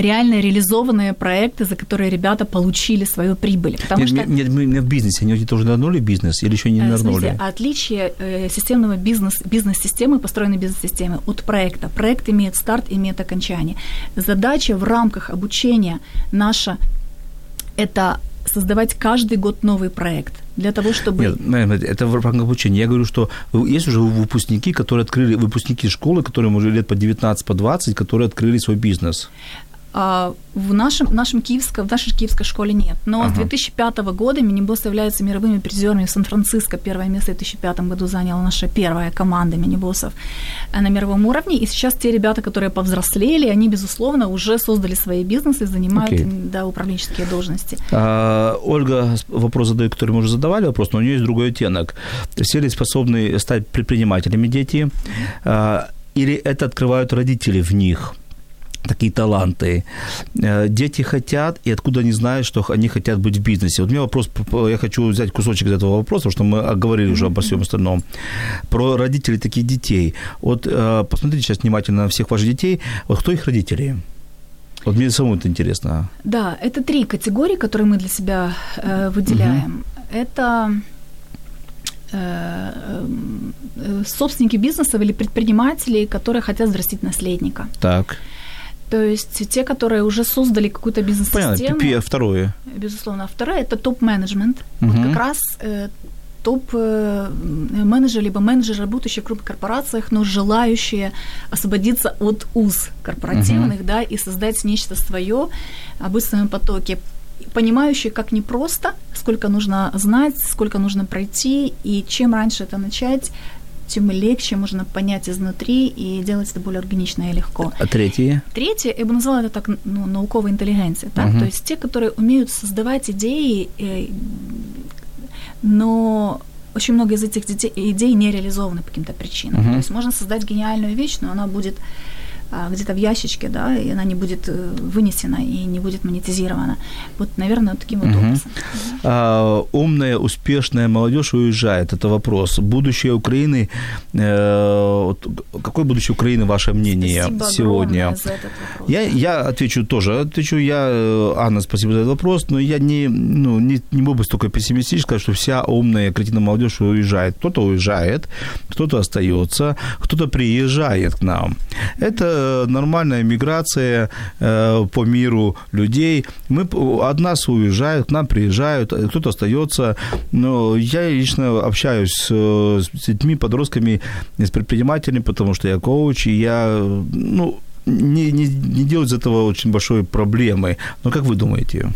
C: реально реализованные проекты, за которые ребята получили свою прибыль. Потому
B: Нет,
C: что
B: нет, мы не в бизнесе, они тоже нырнули в бизнес или еще не
C: Э,
B: нырнули?
C: Смотрите, отличие э, системного бизнес, бизнес-системы, построенной бизнес-системы от проекта. Проект имеет старт, имеет окончание. Задача в рамках обучения наша – это создавать каждый год новый проект для того, чтобы...
B: Нет, наверное, это в рамках обучения. Я говорю, что есть уже выпускники, которые открыли, выпускники школы, которым уже лет по 19, по 20, которые открыли свой бизнес.
C: А, в нашем, в нашем киевском, в нашей киевской школе нет. Но
B: Ага.
C: с 2005 года Минибос является мировыми призерами в Сан-Франциско. Первое место в 2005 году заняла наша первая команда минибосов э, на мировом уровне. И сейчас те ребята, которые повзрослели, они, безусловно, уже создали свои бизнесы, занимают м, да, управленческие должности.
B: А, Ольга вопрос задает, который мы уже задавали вопрос, но у нее есть другой оттенок. Все ли способны стать предпринимателями дети? А, Или это открывают родители в них? Такие таланты. Э, Дети хотят, и откуда они знают, что они хотят быть в бизнесе? Вот у меня вопрос, я хочу взять кусочек из этого вопроса, потому что мы говорили уже обо всем остальном. Про родителей таких детей. Вот э, посмотрите сейчас внимательно на всех ваших детей. Вот кто их родители? Вот мне самому это интересно.
C: Да, это три категории, которые мы для себя э, выделяем. Это э, собственники бизнесов или предприниматели, которые хотят взрастить наследника.
B: Так.
C: То есть те, которые уже создали какую-то бизнес-систему.
B: Понятно. Пи- Второе.
C: Безусловно. А второе – это топ-менеджмент. Вот
B: Мгм.
C: как раз э, топ-менеджер, либо менеджеры, работающие в крупных корпорациях, но желающие освободиться от уз корпоративных, да, и создать нечто свое, в своем потоке. понимающие, как непросто, сколько нужно знать, сколько нужно пройти, и чем раньше это начать, тем легче можно понять изнутри и делать это более органично и легко.
B: А третье?
C: Третье, я бы назвала это так, ну, науковая интеллигенция, так?
B: Мгм.
C: то есть те, которые умеют создавать идеи, э, но очень много из этих идей не реализованы по каким-то причинам.
B: Мгм.
C: То есть можно создать гениальную вещь, но она будет где-то в ящичке, да, и она не будет э, вынесена и не будет монетизирована. Вот, наверное, таким вот
B: Мгм.
C: образом.
B: А, умная, успешная молодежь уезжает. Это вопрос. Будущее Украины. э, какое будущее Украины, ваше мнение
C: Спасибо
B: сегодня?
C: за этот вопрос.
B: Я, я отвечу тоже. Отвечу я, э, Анна, спасибо за этот вопрос, но я не, ну, не, не мог бы столько пессимистично сказать, что вся умная кретина молодежь уезжает. Кто-то уезжает, кто-то остается, кто-то приезжает к нам. Это нормальная миграция э, по миру людей. Мы, от нас уезжают, к нам приезжают, э, кто-то остается. Но я лично общаюсь э, с детьми, подростками, с предпринимателями, потому что я коуч, и я, ну, не, не, не делать из этого очень большой проблемы. Но как вы думаете?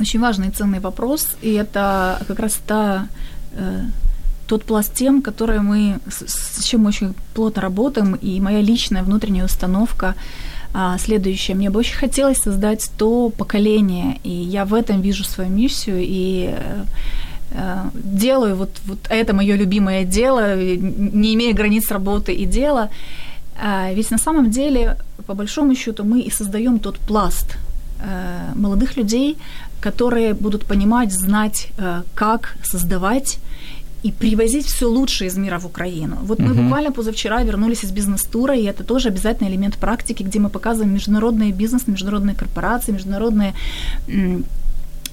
C: Очень важный и ценный вопрос, и это как раз та, тот пласт тем, которые мы, с, с чем мы очень плотно работаем, и моя личная внутренняя установка а, следующая. Мне бы очень хотелось создать то поколение, и я в этом вижу свою миссию, и э, э, делаю вот, вот это мое любимое дело, не имея границ работы и дела. А, Ведь на самом деле, по большому счету, мы и создаем тот пласт э, молодых людей, которые будут понимать, знать, как создавать и привозить все лучшее из мира в Украину. Вот мы
B: Мгм.
C: буквально позавчера вернулись из бизнес-тура, и это тоже обязательный элемент практики, где мы показываем международный бизнес, международные корпорации, международные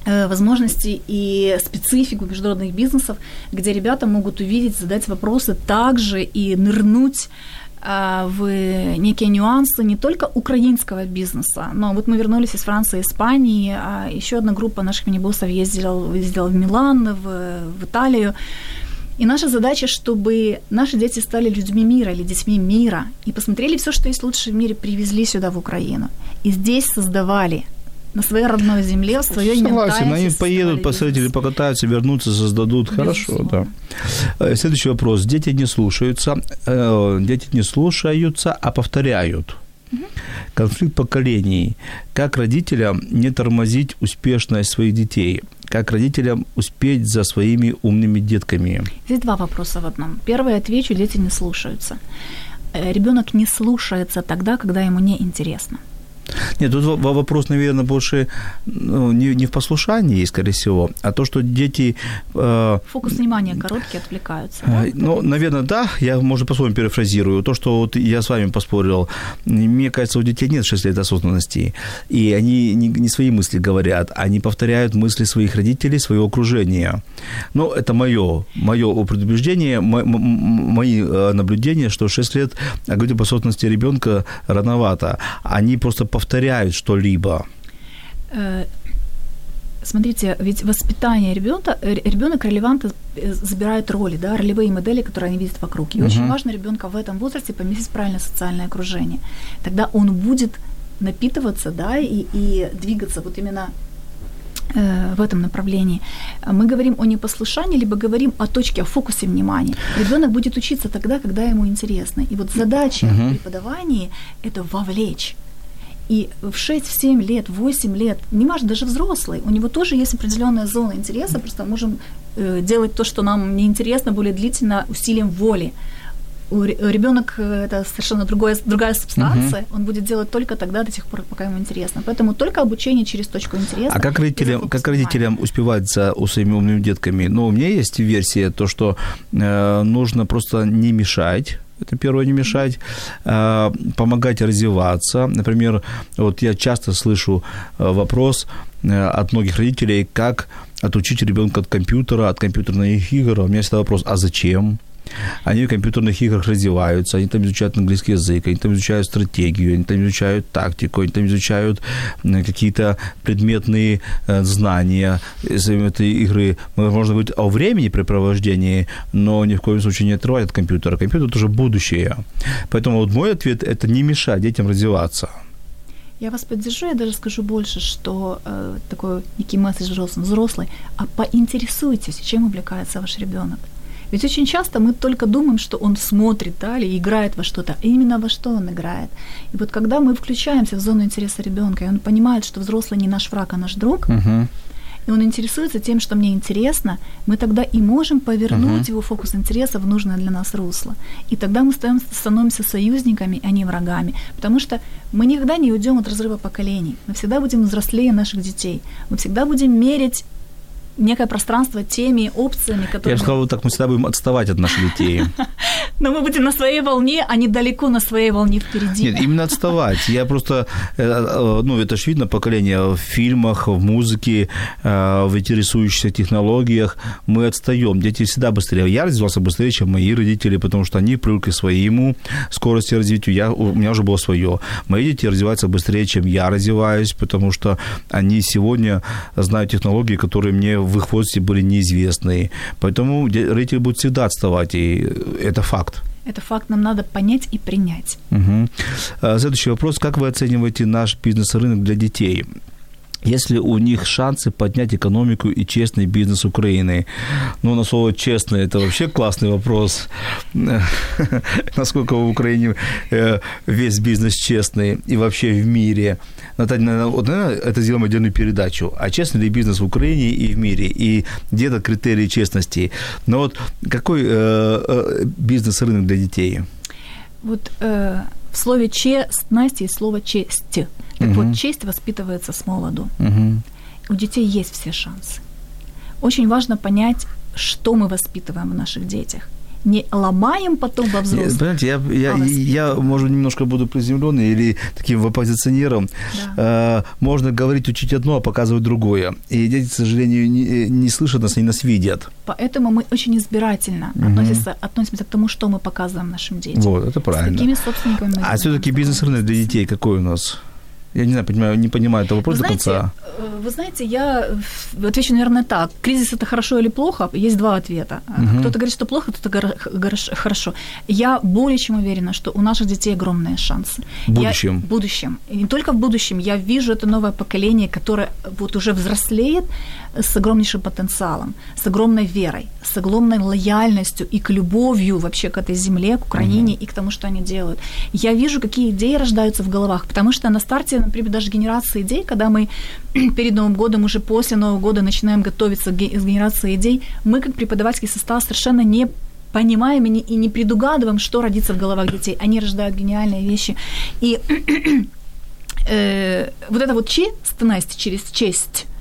C: э, возможности и специфику международных бизнесов, где ребята могут увидеть, задать вопросы также и нырнуть в некие нюансы не только украинского бизнеса, но вот мы вернулись из Франции, Испании, а еще одна группа наших минибоссов ездила, ездила в Милан, в, в Италию. И наша задача, чтобы наши дети стали людьми мира или детьми мира и посмотрели все, что есть лучше в мире, привезли сюда, в Украину. И здесь создавали на своей родной земле, в своей
B: Согласен, они
C: ментальности
B: поедут, посмотрели, покатаются, вернутся, создадут. Хорошо,
C: Безусловно.
B: да. Э, Следующий вопрос. Дети не слушаются, э, дети не слушаются, а повторяют. Конфликт поколений. Как родителям не тормозить успешность своих детей? Как родителям успеть за своими умными детками?
C: Здесь два вопроса в одном. Первый отвечу, дети не слушаются. Ребенок не слушается тогда, когда ему не интересно.
B: Нет, тут во- во- вопрос, наверное, больше ну, не, не в послушании, скорее всего, а то, что дети... э,
C: Фокус внимания короткий, отвлекаются.
B: Э, Ну, наверное, да. Я, может, по-своему перефразирую. То, что вот я с вами поспорил, мне кажется, у детей нет 6 лет осознанности, и они не, не свои мысли говорят, они повторяют мысли своих родителей, своего окружения. Ну, это мое, мое предубеждение, мо- мои э, наблюдения, что 6 лет а говорить об осознанности ребенка рановато. Они просто повторяют что-либо.
C: Э, Смотрите, ведь воспитание ребенка, ребенок релевантно э, забирает роли, да, ролевые модели, которые они видят вокруг. И очень
B: Мгм.
C: важно ребенка в этом возрасте поместить в правильное социальное окружение. Тогда он будет напитываться, да, и, и двигаться вот именно э, в этом направлении. Мы говорим о непослушании, либо говорим о точке, о фокусе внимания. Ребенок будет учиться тогда, когда ему интересно. И вот задача
B: Мгм.
C: в преподавании – это вовлечь. И в 6, в 7 лет, 8 лет, не важно, даже взрослый, у него тоже есть определенная зона интереса, просто можем э, делать то, что нам неинтересно, более длительно, усилием воли. Ребенок это совершенно другое, другая субстанция, он будет делать только тогда, до тех пор, пока ему интересно. Поэтому только обучение через точку интереса.
B: А как родителям, как родителям успевать за у своими умными детками? Ну, у меня есть версия, то, что э, нужно просто не мешать это первое, не мешать, э, помогать развиваться. Например, вот я часто слышу э, вопрос э, от многих родителей, как отучить ребенка от компьютера, от компьютерных игр. У меня всегда вопрос, а зачем? Они в компьютерных играх развиваются, они там изучают английский язык, они там изучают стратегию, они там изучают тактику, они там изучают какие-то предметные э, знания из этой игры. Можно говорить о времени препровождении, но ни в коем случае не отрывать от компьютера. Компьютер – это уже будущее. Поэтому вот мой ответ – это не мешать детям развиваться.
C: Я вас поддержу, я даже скажу больше, что э, такой некий месседж взрослым, взрослый, а поинтересуйтесь, чем увлекается ваш ребенок. Ведь очень часто мы только думаем, что он смотрит да, или играет во что-то, а именно во что он играет. И вот когда мы включаемся в зону интереса ребенка, и он понимает, что взрослый не наш враг, а наш друг, uh-huh и он интересуется тем, что мне интересно, мы тогда и можем повернуть uh-huh. его фокус интереса в нужное для нас русло. И тогда мы становимся союзниками, а не врагами. Потому что мы никогда не уйдем от разрыва поколений. Мы всегда будем взрослее наших детей. Мы всегда будем мерить некое пространство теми опциями, которые...
B: Я бы сказал, так мы всегда будем отставать от наших детей.
C: Но мы будем на своей волне, а не далеко на своей волне впереди.
B: Нет, именно отставать. Я просто, э, э, ну, это же видно поколение в фильмах, в музыке, э, в интересующихся технологиях. Мы отстаем. Дети всегда быстрее. Я развивался быстрее, чем мои родители, потому что они привыкли к своему скорости развития. Я, у меня уже было свое. Мои дети развиваются быстрее, чем я развиваюсь, потому что они сегодня знают технологии, которые мне в их возрасте были неизвестны. Поэтому родители будут всегда отставать, и это факт.
C: Это факт нам надо понять и принять.
B: Угу. Следующий вопрос. Как вы оцениваете наш бизнес-рынок для детей? Если у них шансы поднять экономику и честный бизнес Украины. Ну, на слово «честный» это вообще классный вопрос. Насколько в Украине э, весь бизнес честный и вообще в мире. Вот, наверное, это сделаем отдельную передачу. А честный ли бизнес в Украине и в мире? И где-то критерии честности. Но вот какой э, э, бизнес-рынок для детей?
C: Вот э, в слове «честность» есть слово «честь». Так угу. вот, честь воспитывается с молоду. Угу. У детей есть все шансы. Очень важно понять, что мы воспитываем в наших детях не ломаем потом во взрослых.
B: Понимаете, я, я, а я, может, немножко буду приземленный или таким оппозиционером. Да. Э, можно говорить, учить одно, а показывать другое. И дети, к сожалению, не, не слышат нас, они нас видят.
C: Поэтому мы очень избирательно угу. относимся, относимся к тому, что мы показываем нашим детям.
B: Вот, это правильно.
C: С какими собственниками
B: А все-таки бизнес-рынок для детей какой у нас? Я не знаю, понимаю, не понимаю этого вопроса
C: до
B: конца.
C: Э, вы знаете, я отвечу, наверное, так. Кризис это хорошо или плохо? Есть два ответа. Угу. Кто-то говорит, что плохо, кто-то хорошо. Я более чем уверена, что у наших детей огромные шансы.
B: В будущем.
C: Я, в будущем. И не только в будущем. Я вижу это новое поколение, которое вот уже взрослеет с огромнейшим потенциалом, с огромной верой, с огромной лояльностью и к любовью вообще к этой земле, к Украине угу. и к тому, что они делают. Я вижу, какие идеи рождаются в головах, потому что на старте например, даже генерация идей, когда мы перед Новым годом, уже после Нового года начинаем готовиться к генерации идей, мы как преподавательский состав совершенно не понимаем и не, и не предугадываем, что родится в головах детей. Они рождают гениальные вещи. И э, вот эта вот честность через честь –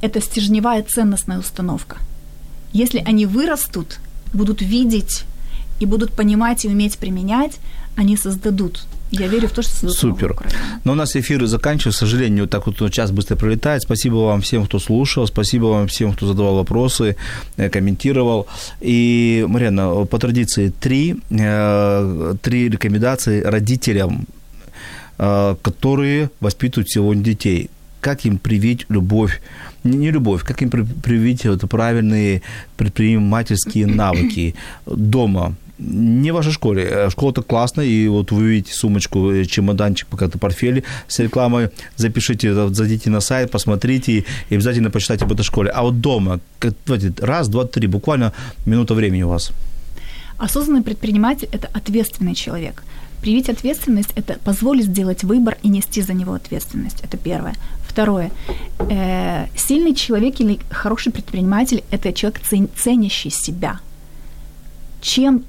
C: это стержневая ценностная установка. Если они вырастут, будут видеть и будут понимать и уметь применять, они создадут я верю в то, что
B: Супер. Но у нас эфир заканчивается, к сожалению, так вот час быстро пролетает. Спасибо вам всем, кто слушал, спасибо вам всем, кто задавал вопросы, э, комментировал. И, Марьяна, по традиции три, э, три рекомендации родителям, э, которые воспитывают сегодня детей. Как им привить любовь, не любовь, как им привить это правильные предпринимательские навыки дома, не в вашей школе. Э, школа-то классная, и вот вы видите сумочку, э, чемоданчик, пока-то портфель с рекламой, запишите, зайдите на сайт, посмотрите и обязательно почитайте об этой школе. А вот дома, раз, два, три, буквально минута времени у вас.
C: Осознанный предприниматель – это ответственный человек. Привить ответственность – это позволить сделать выбор и нести за него ответственность. Это первое. Второе. Э, сильный человек или хороший предприниматель – это человек, ценящий себя. Чем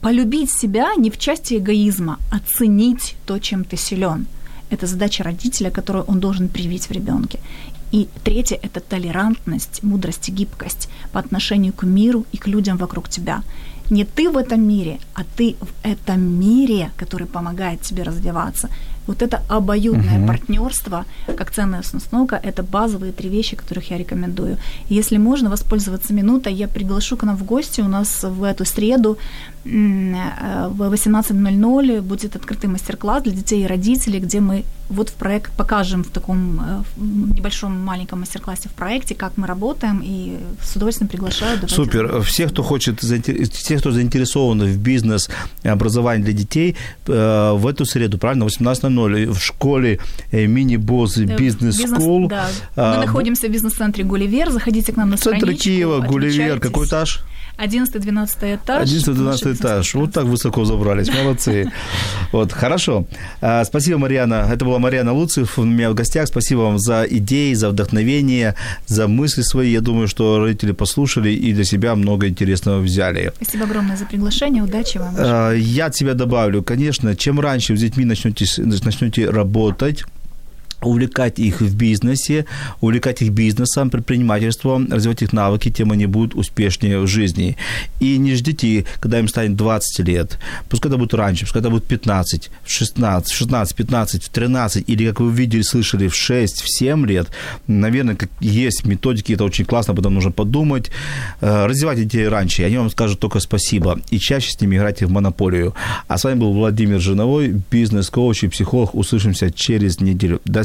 C: полюбить себя не в части эгоизма, а ценить то, чем ты силен. Это задача родителя, которую он должен привить в ребенке. И третье – это толерантность, мудрость и гибкость по отношению к миру и к людям вокруг тебя. Не ты в этом мире, а ты в этом мире, который помогает тебе развиваться. Вот это обоюдное угу. партнерство, как ценная установка, это базовые три вещи, которых я рекомендую. Если можно воспользоваться минутой, я приглашу к нам в гости. У нас в эту среду э, в 18.00 будет открытый мастер-класс для детей и родителей, где мы вот в проект покажем в таком э, в небольшом маленьком мастер-классе в проекте, как мы работаем, и с удовольствием приглашаю. Давайте
B: Супер. Все, кто хочет, те, кто заинтересован в бизнес образовании для детей, э, в эту среду, правильно, 18.00 в школе э, мини-босс бизнес скул.
C: Да. Мы находимся в бизнес-центре Гулливер. Заходите к нам на
B: Центр
C: страничку.
B: Киева, Гулливер. Какой этаж?
C: 11-12 этаж.
B: 11-12 этаж. Вот так высоко забрались. Молодцы. Вот, хорошо. А, спасибо, Марьяна. Это была Марьяна Луцев у меня в гостях. Спасибо вам за идеи, за вдохновение, за мысли свои. Я думаю, что родители послушали и для себя много интересного взяли.
C: Спасибо огромное за приглашение. Удачи вам.
B: А, я от себя добавлю. Конечно, чем раньше с детьми начнете, начнете работать, увлекать их в бизнесе, увлекать их бизнесом, предпринимательством, развивать их навыки, тем они будут успешнее в жизни. И не ждите, когда им станет 20 лет, пускай это будет раньше, пускай это будет 15, 16, 16, 15, 13, или, как вы видели, слышали, в 6, в 7 лет, наверное, как есть методики, это очень классно, потом нужно подумать. Э, развивайте детей раньше, они вам скажут только спасибо, и чаще с ними играйте в монополию. А с вами был Владимир Жиновой, бизнес-коуч и психолог. Услышимся через неделю. До